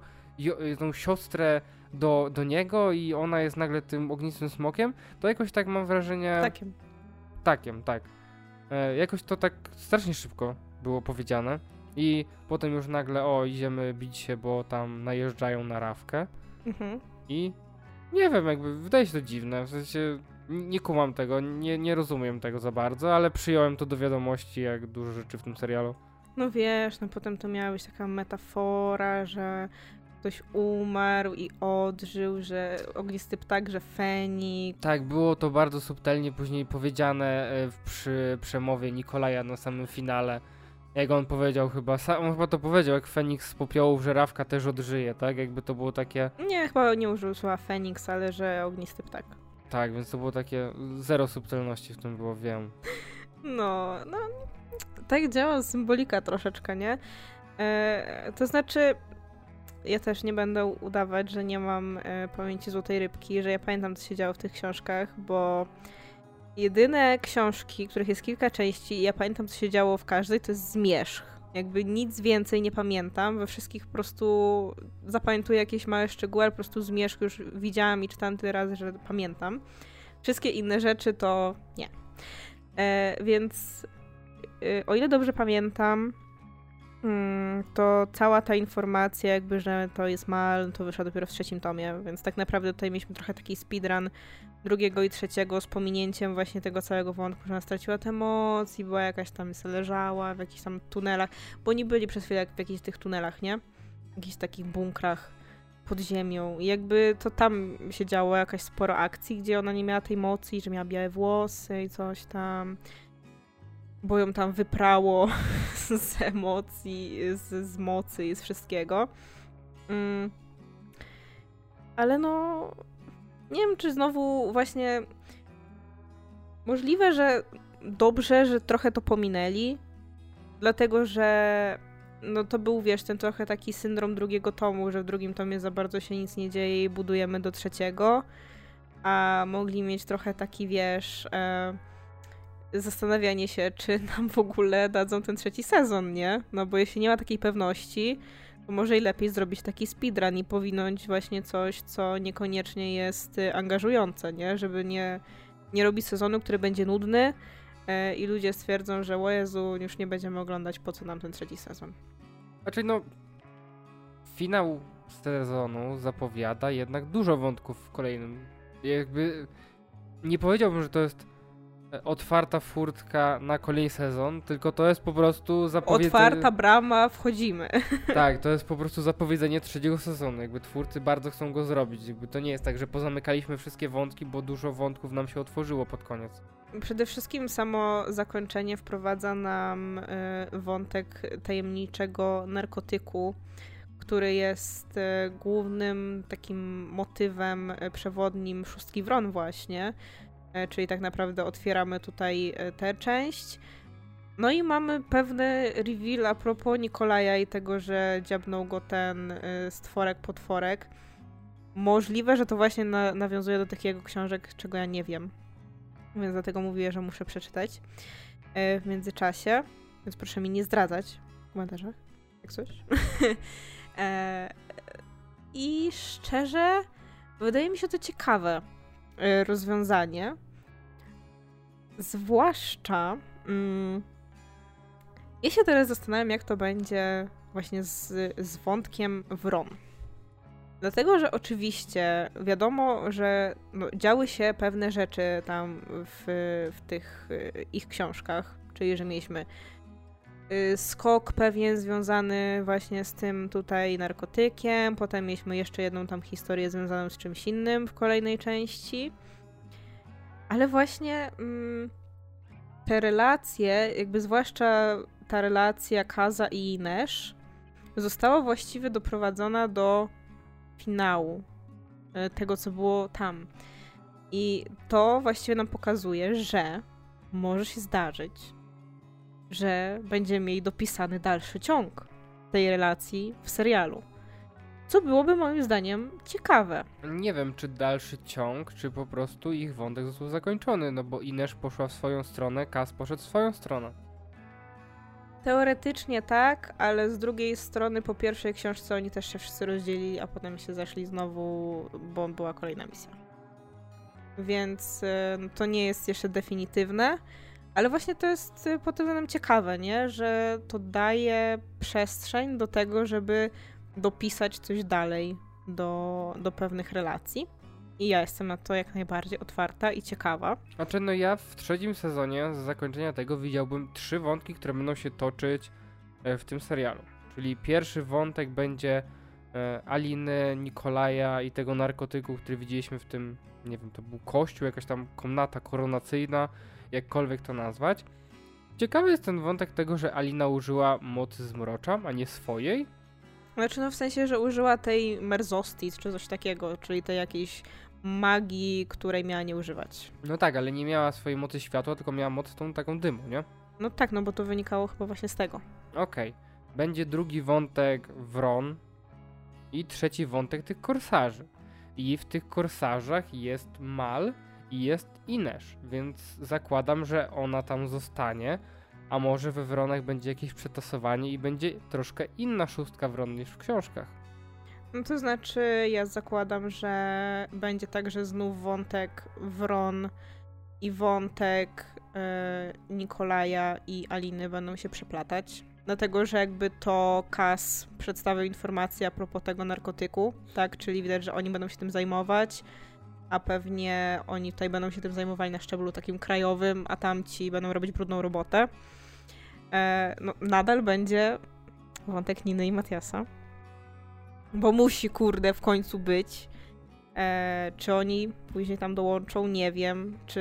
tą siostrę do, do niego i ona jest nagle tym ognistym smokiem? To jakoś tak mam wrażenie... Takiem. Takiem, tak. E, jakoś to tak strasznie szybko było powiedziane. I potem już nagle, o, idziemy bić się, bo tam najeżdżają na rawkę. Mhm. I nie wiem, jakby wydaje się to dziwne. W sensie nie kumam tego, nie, nie rozumiem tego za bardzo, ale przyjąłem to do wiadomości, jak dużo rzeczy w tym serialu. No wiesz, no potem to miała być taka metafora, że ktoś umarł i odżył, że ognisty ptak, że Fenik. Tak, było to bardzo subtelnie później powiedziane e, przy przemowie Nikolaja na samym finale jak on powiedział chyba, on chyba to powiedział, jak Feniks z popiołów żerawka też odżyje, tak? Jakby to było takie... Nie, chyba nie użył słowa Feniks, ale że ognisty ptak. Tak, więc to było takie, zero subtelności w tym było, wiem. No, no, tak działa symbolika troszeczkę, nie? E, to znaczy, ja też nie będę udawać, że nie mam e, pamięci Złotej Rybki, że ja pamiętam, co się działo w tych książkach, bo Jedyne książki, których jest kilka części i ja pamiętam, co się działo w każdej, to jest Zmierzch. Jakby nic więcej nie pamiętam. We wszystkich po prostu zapamiętuję jakieś małe szczegóły, po prostu Zmierzch już widziałam i czytałam tyle razy, że pamiętam. Wszystkie inne rzeczy to nie. E, więc e, o ile dobrze pamiętam, mm, to cała ta informacja, jakby, że to jest mal, to wyszła dopiero w trzecim tomie, więc tak naprawdę tutaj mieliśmy trochę taki speedrun drugiego i trzeciego z pominięciem właśnie tego całego wątku, że ona straciła te emocji, była jakaś tam leżała w jakichś tam tunelach, bo oni byli przez chwilę w jakichś tych tunelach, nie? W jakichś takich bunkrach pod ziemią. I jakby to tam się działo jakaś sporo akcji, gdzie ona nie miała tej mocy, że miała białe włosy i coś tam. Bo ją tam wyprało z emocji, z, z mocy i z wszystkiego. Mm. Ale no. Nie wiem, czy znowu właśnie. Możliwe, że dobrze, że trochę to pominęli. Dlatego, że no to był, wiesz, ten trochę taki syndrom drugiego tomu, że w drugim tomie za bardzo się nic nie dzieje i budujemy do trzeciego, a mogli mieć trochę taki, wiesz, e, zastanawianie się, czy nam w ogóle dadzą ten trzeci sezon, nie? No bo jeśli nie ma takiej pewności, może i lepiej zrobić taki speedrun i powinąć właśnie coś, co niekoniecznie jest y, angażujące, nie? Żeby nie, nie robić sezonu, który będzie nudny, E, i ludzie stwierdzą, że o Jezu, już nie będziemy oglądać, po co nam ten trzeci sezon. Znaczy no, finał sezonu zapowiada jednak dużo wątków w kolejnym. Jakby nie powiedziałbym, że to jest otwarta furtka na kolejny sezon, tylko to jest po prostu zapowiedzenie... Otwarta brama, wchodzimy. Tak, to jest po prostu zapowiedzenie trzeciego sezonu. Jakby twórcy bardzo chcą go zrobić. Jakby to nie jest tak, że pozamykaliśmy wszystkie wątki, bo dużo wątków nam się otworzyło pod koniec. Przede wszystkim samo zakończenie wprowadza nam y, wątek tajemniczego narkotyku, który jest y, głównym takim motywem przewodnim szóstki Wron właśnie, czyli tak naprawdę otwieramy tutaj tę część. No i mamy pewny reveal a propos Nikolaja i tego, że dziabnął go ten stworek potworek. Możliwe, że to właśnie na nawiązuje do takiego książek, czego ja nie wiem więc dlatego mówię, że muszę przeczytać e, w międzyczasie, więc proszę mi nie zdradzać w komentarzach, jak coś. E, I szczerze, wydaje mi się to ciekawe e, rozwiązanie, zwłaszcza mm, ja się teraz zastanawiam, jak to będzie właśnie z, z wątkiem Wron. Dlatego, że oczywiście wiadomo, że no, działy się pewne rzeczy tam w, w tych y, ich książkach, czyli że mieliśmy y, skok pewien związany właśnie z tym tutaj narkotykiem, potem mieliśmy jeszcze jedną tam historię związaną z czymś innym w kolejnej części. Ale właśnie mm, te relacje, jakby zwłaszcza ta relacja Kaza i Inesz, została właściwie doprowadzona do finału e, tego, co było tam. I to właściwie nam pokazuje, że może się zdarzyć, że będziemy mieli dopisany dalszy ciąg tej relacji w serialu. Co byłoby moim zdaniem ciekawe. Nie wiem, czy dalszy ciąg, czy po prostu ich wątek został zakończony, no bo Inesz poszła w swoją stronę, Kas poszedł w swoją stronę. Teoretycznie tak, ale z drugiej strony po pierwszej książce oni też się wszyscy rozdzielili, a potem się zeszli znowu, bo była kolejna misja. Więc y, to nie jest jeszcze definitywne, ale właśnie to jest y, pod tym względem ciekawe, nie? że to daje przestrzeń do tego, żeby dopisać coś dalej do, do pewnych relacji. I ja jestem na to jak najbardziej otwarta i ciekawa. Znaczy, no ja w trzecim sezonie z zakończenia tego widziałbym trzy wątki, które będą się toczyć e, w tym serialu. Czyli pierwszy wątek będzie e, Aliny, Nikolaja i tego narkotyku, który widzieliśmy w tym, nie wiem, to był kościół, jakaś tam komnata koronacyjna, jakkolwiek to nazwać. Ciekawy jest ten wątek tego, że Alina użyła mocy zmrocza, a nie swojej. Znaczy, no w sensie, że użyła tej merzostis czy coś takiego, czyli tej jakiejś magii, której miała nie używać. No tak, ale nie miała swojej mocy światła, tylko miała moc tą taką dymu, nie? No tak, no bo to wynikało chyba właśnie z tego. Okej. Okay. Będzie drugi wątek Wron i trzeci wątek tych korsarzy. I w tych korsarzach jest Mal i jest Inesz, więc zakładam, że ona tam zostanie, a może we Wronach będzie jakieś przetasowanie i będzie troszkę inna szóstka Wron niż w książkach. No to znaczy, ja zakładam, że będzie także znów wątek Wron i wątek e, Nikolaja i Aliny będą się przeplatać. Dlatego, że jakby to Kas przedstawił informację a propos tego narkotyku, tak? Czyli widać, że oni będą się tym zajmować, a pewnie oni tutaj będą się tym zajmowali na szczeblu takim krajowym, a tamci będą robić brudną robotę. E, no, nadal będzie wątek Niny i Matiasa bo musi, kurde, w końcu być. E, czy oni później tam dołączą, nie wiem. Czy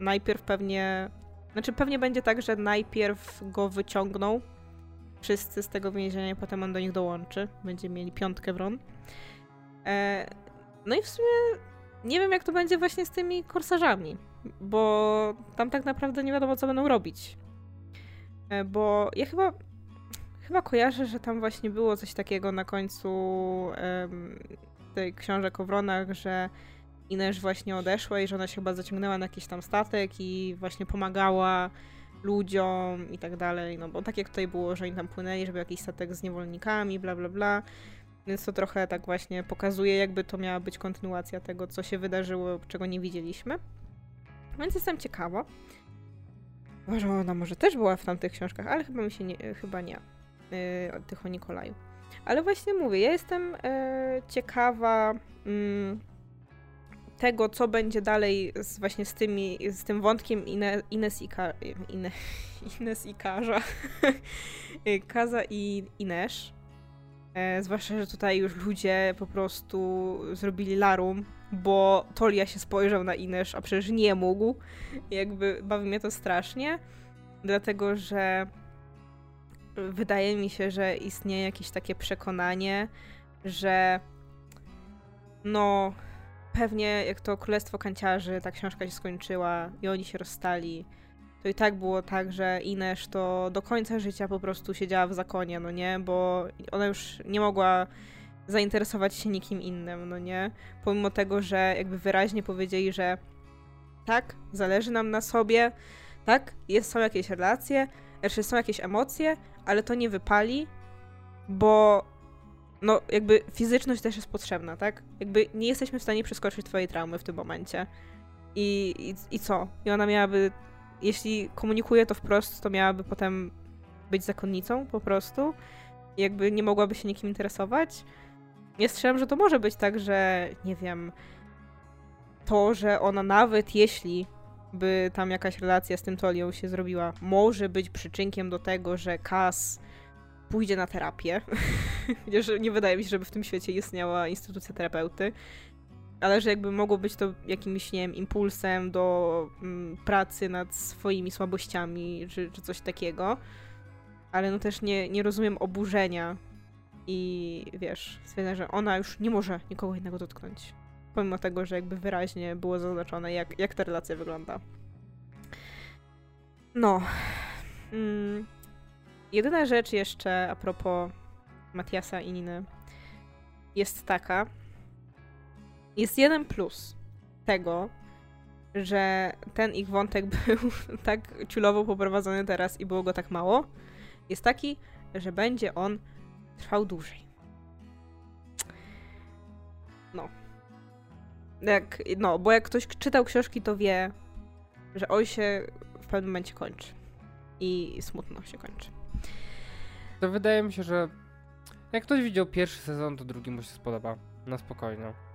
najpierw pewnie. Znaczy, pewnie będzie tak, że najpierw go wyciągną wszyscy z tego więzienia, i potem on do nich dołączy. Będziemy mieli piątkę wron. E, no i w sumie nie wiem, jak to będzie właśnie z tymi korsarzami, bo tam tak naprawdę nie wiadomo, co będą robić. E, bo ja chyba chyba kojarzę, że tam właśnie było coś takiego na końcu um, tej książek o wronach, że Inesz właśnie odeszła i że ona się chyba zaciągnęła na jakiś tam statek i właśnie pomagała ludziom i tak dalej, no bo tak jak tutaj było, że oni tam płynęli, żeby jakiś statek z niewolnikami, bla bla bla, więc to trochę tak właśnie pokazuje, jakby to miała być kontynuacja tego, co się wydarzyło, czego nie widzieliśmy. Więc jestem ciekawa. Może ona może też była w tamtych książkach, ale chyba mi się nie, chyba nie. Yy, tych o Nikolaju. Ale właśnie mówię, ja jestem yy, ciekawa yy, tego, co będzie dalej z, właśnie z, tymi, z tym wątkiem Ine, Ines i Ka, Ine, Ines i. Kaza i Inesz. E, zwłaszcza, że tutaj już ludzie po prostu zrobili larum, bo Tolia się spojrzał na Inesz, a przecież nie mógł. Jakby bawi mnie to strasznie, dlatego że wydaje mi się, że istnieje jakieś takie przekonanie, że no pewnie jak to Królestwo Kanciarzy, ta książka się skończyła i oni się rozstali, to i tak było tak, że Inesz to do końca życia po prostu siedziała w zakonie, no nie? Bo ona już nie mogła zainteresować się nikim innym, no nie? Pomimo tego, że jakby wyraźnie powiedzieli, że tak, zależy nam na sobie, tak, jest, są jakieś relacje, znaczy są jakieś emocje, ale to nie wypali, bo no jakby fizyczność też jest potrzebna, tak? Jakby nie jesteśmy w stanie przeskoczyć twojej traumy w tym momencie. I, i, i co? I ona miałaby jeśli komunikuje to wprost, to miałaby potem być zakonnicą po prostu. Jakby nie mogłaby się nikim interesować. Ja strzelam, że to może być tak, że nie wiem, to, że ona nawet jeśli by tam jakaś relacja z tym Tolią się zrobiła, może być przyczynkiem do tego, że Kas pójdzie na terapię. Chociaż nie wydaje mi się, żeby w tym świecie istniała instytucja terapeuty ale że jakby mogło być to jakimś, nie wiem, impulsem do mm, pracy nad swoimi słabościami, czy, czy coś takiego. Ale no też nie, nie rozumiem oburzenia i wiesz, stwierdzenia, że ona już nie może nikogo innego dotknąć. Pomimo tego, że jakby wyraźnie było zaznaczone, jak, jak ta relacja wygląda. No. Mm. Jedyna rzecz jeszcze a propos Matiasa i Niny jest taka, jest jeden plus tego, że ten ich wątek był tak ciulowo poprowadzony teraz i było go tak mało, jest taki, że będzie on trwał dłużej. No. Jak, no, bo jak ktoś czytał książki, to wie, że on się w pewnym momencie kończy. I smutno się kończy. To wydaje mi się, że jak ktoś widział pierwszy sezon, to drugi mu się spodoba. Na spokojnie.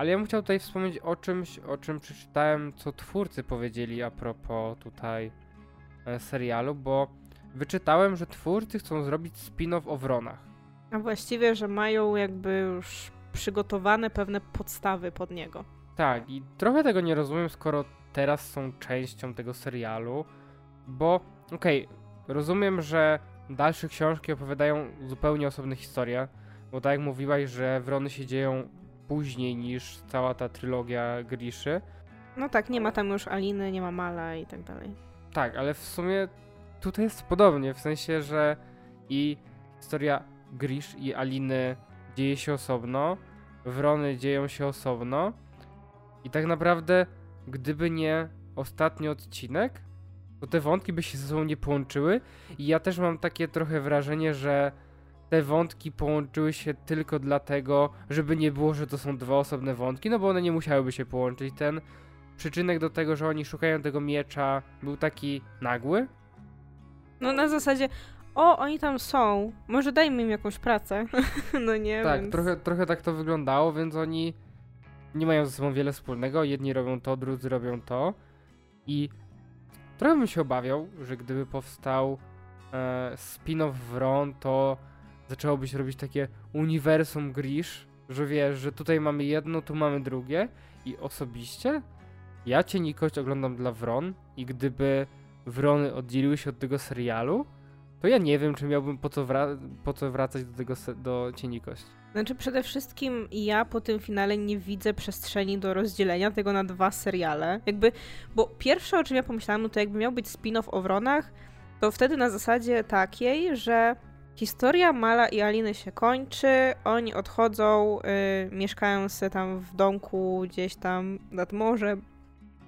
Ale ja bym chciał tutaj wspomnieć o czymś, o czym przeczytałem, co twórcy powiedzieli a propos tutaj e, serialu, bo wyczytałem, że twórcy chcą zrobić spin-off o Wronach. A właściwie, że mają jakby już przygotowane pewne podstawy pod niego. Tak, i trochę tego nie rozumiem, skoro teraz są częścią tego serialu, bo okej, okay, rozumiem, że dalsze książki opowiadają zupełnie osobne historie, bo tak jak mówiłaś, że Wrony się dzieją później niż cała ta trylogia Griszy. No tak, nie ma tam już Aliny, nie ma Mala i tak dalej. Tak, ale w sumie tutaj jest podobnie, w sensie, że i historia Grisz i Aliny dzieje się osobno, Wrony dzieją się osobno i tak naprawdę gdyby nie ostatni odcinek, to te wątki by się ze sobą nie połączyły i ja też mam takie trochę wrażenie, że te wątki połączyły się tylko dlatego, żeby nie było, że to są dwa osobne wątki, no bo one nie musiałyby się połączyć. Ten przyczynek do tego, że oni szukają tego miecza, był taki nagły. No na zasadzie, o, oni tam są, może dajmy im jakąś pracę. no nie, Tak, więc... trochę, trochę tak to wyglądało, więc oni nie mają ze sobą wiele wspólnego. Jedni robią to, drudzy robią to. I trochę bym się obawiał, że gdyby powstał e, spin-off Wron, to zaczęłoby się robić takie uniwersum Grish, że wiesz, że tutaj mamy jedno, tu mamy drugie i osobiście ja Cienikość oglądam dla Wron i gdyby Wrony oddzieliły się od tego serialu, to ja nie wiem, czy miałbym po co, wra- po co wracać do tego do Cienikość. Znaczy przede wszystkim ja po tym finale nie widzę przestrzeni do rozdzielenia tego na dwa seriale. Jakby, bo pierwsze o czym ja pomyślałam, no to jakby miał być spin-off o Wronach, to wtedy na zasadzie takiej, że historia Mala i Aliny się kończy, oni odchodzą, yy, mieszkają sobie tam w domku gdzieś tam nad morzem,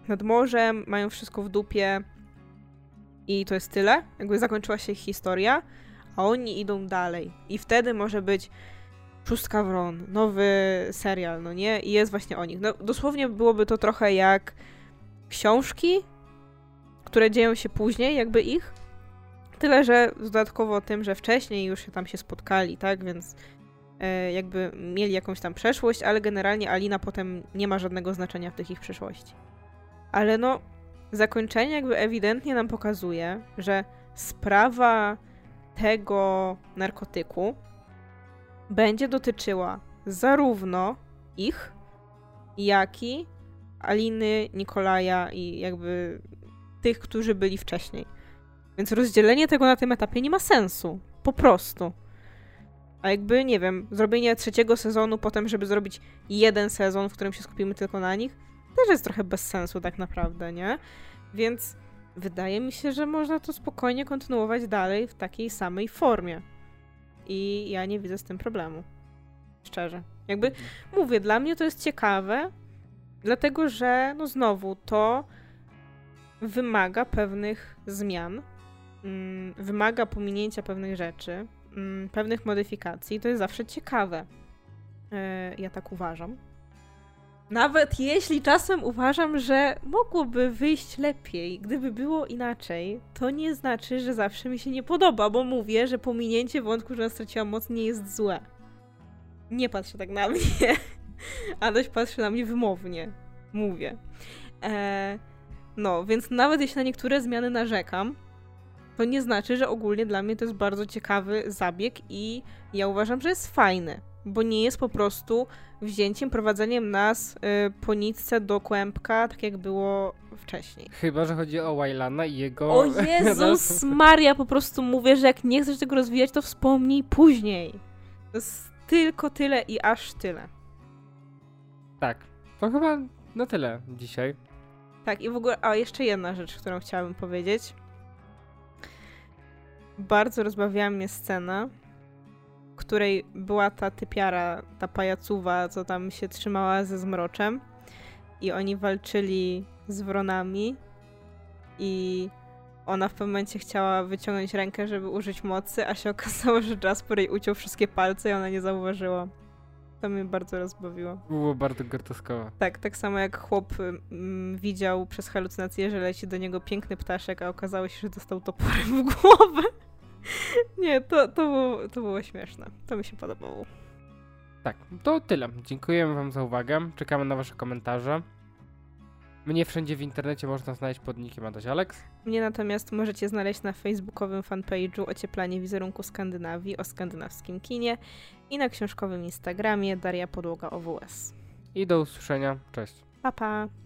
nad morzem, mają wszystko w dupie i to jest tyle. Jakby zakończyła się ich historia, a oni idą dalej. I wtedy może być Szóstka Wron, nowy serial, no nie? I jest właśnie o nich. No, dosłownie byłoby to trochę jak książki, które dzieją się później, jakby ich. Tyle, że dodatkowo tym, że wcześniej już się tam się spotkali, tak? Więc e, jakby mieli jakąś tam przeszłość, ale generalnie Alina potem nie ma żadnego znaczenia w tych ich przyszłości. Ale no, zakończenie jakby ewidentnie nam pokazuje, że sprawa tego narkotyku będzie dotyczyła zarówno ich, jak i Aliny, Nikolaja i jakby tych, którzy byli wcześniej. Więc rozdzielenie tego na tym etapie nie ma sensu. Po prostu. A jakby, nie wiem, zrobienie trzeciego sezonu potem, żeby zrobić jeden sezon, w którym się skupimy tylko na nich, też jest trochę bez sensu tak naprawdę, nie? Więc wydaje mi się, że można to spokojnie kontynuować dalej w takiej samej formie. I ja nie widzę z tym problemu. Szczerze. Jakby mówię, dla mnie to jest ciekawe, dlatego że, no znowu, to wymaga pewnych zmian, wymaga pominięcia pewnych rzeczy, mm, pewnych modyfikacji. To jest zawsze ciekawe. E, ja tak uważam. Nawet jeśli czasem uważam, że mogłoby wyjść lepiej, gdyby było inaczej, to nie znaczy, że zawsze mi się nie podoba, bo mówię, że pominięcie wątku, że straciła moc nie jest złe. Nie patrzę tak na mnie. Adaś patrzy na mnie wymownie. Mówię. Eee, no, więc nawet jeśli na niektóre zmiany narzekam, to nie znaczy, że ogólnie dla mnie to jest bardzo ciekawy zabieg i ja uważam, że jest fajny bo nie jest po prostu wzięciem, prowadzeniem nas y, po nitce do kłębka, tak jak było wcześniej. Chyba, że chodzi o Wailana i jego... O Jezus Maria, po prostu mówię, że jak nie chcesz tego rozwijać, to wspomnij później. To jest tylko tyle i aż tyle. Tak, to chyba na tyle dzisiaj. Tak, i w ogóle, a jeszcze jedna rzecz, którą chciałabym powiedzieć. Bardzo rozbawiała mnie scena, której była ta typiara, ta pajacuwa, co tam się trzymała ze zmroczem i oni walczyli z wronami i ona w pewnym momencie chciała wyciągnąć rękę, żeby użyć mocy, a się okazało, że Jasper jej uciął wszystkie palce i ona nie zauważyła. To mnie bardzo rozbawiło. Było bardzo groteskowe. Tak, tak samo jak chłop mm, widział przez halucynację, że leci do niego piękny ptaszek, a okazało się, że dostał toporem w głowę. Nie, to, to, było, to było śmieszne. To mi się podobało. Tak, to tyle. Dziękujemy Wam za uwagę. Czekamy na Wasze komentarze. Mnie wszędzie w internecie można znaleźć pod nickiem Adaś Alex. Mnie natomiast możecie znaleźć na facebookowym fanpage'u Ocieplanie wizerunku Skandynawii o skandynawskim kinie i na książkowym Instagramie Daria Podłoga OWS. I do usłyszenia. Cześć. Pa, pa.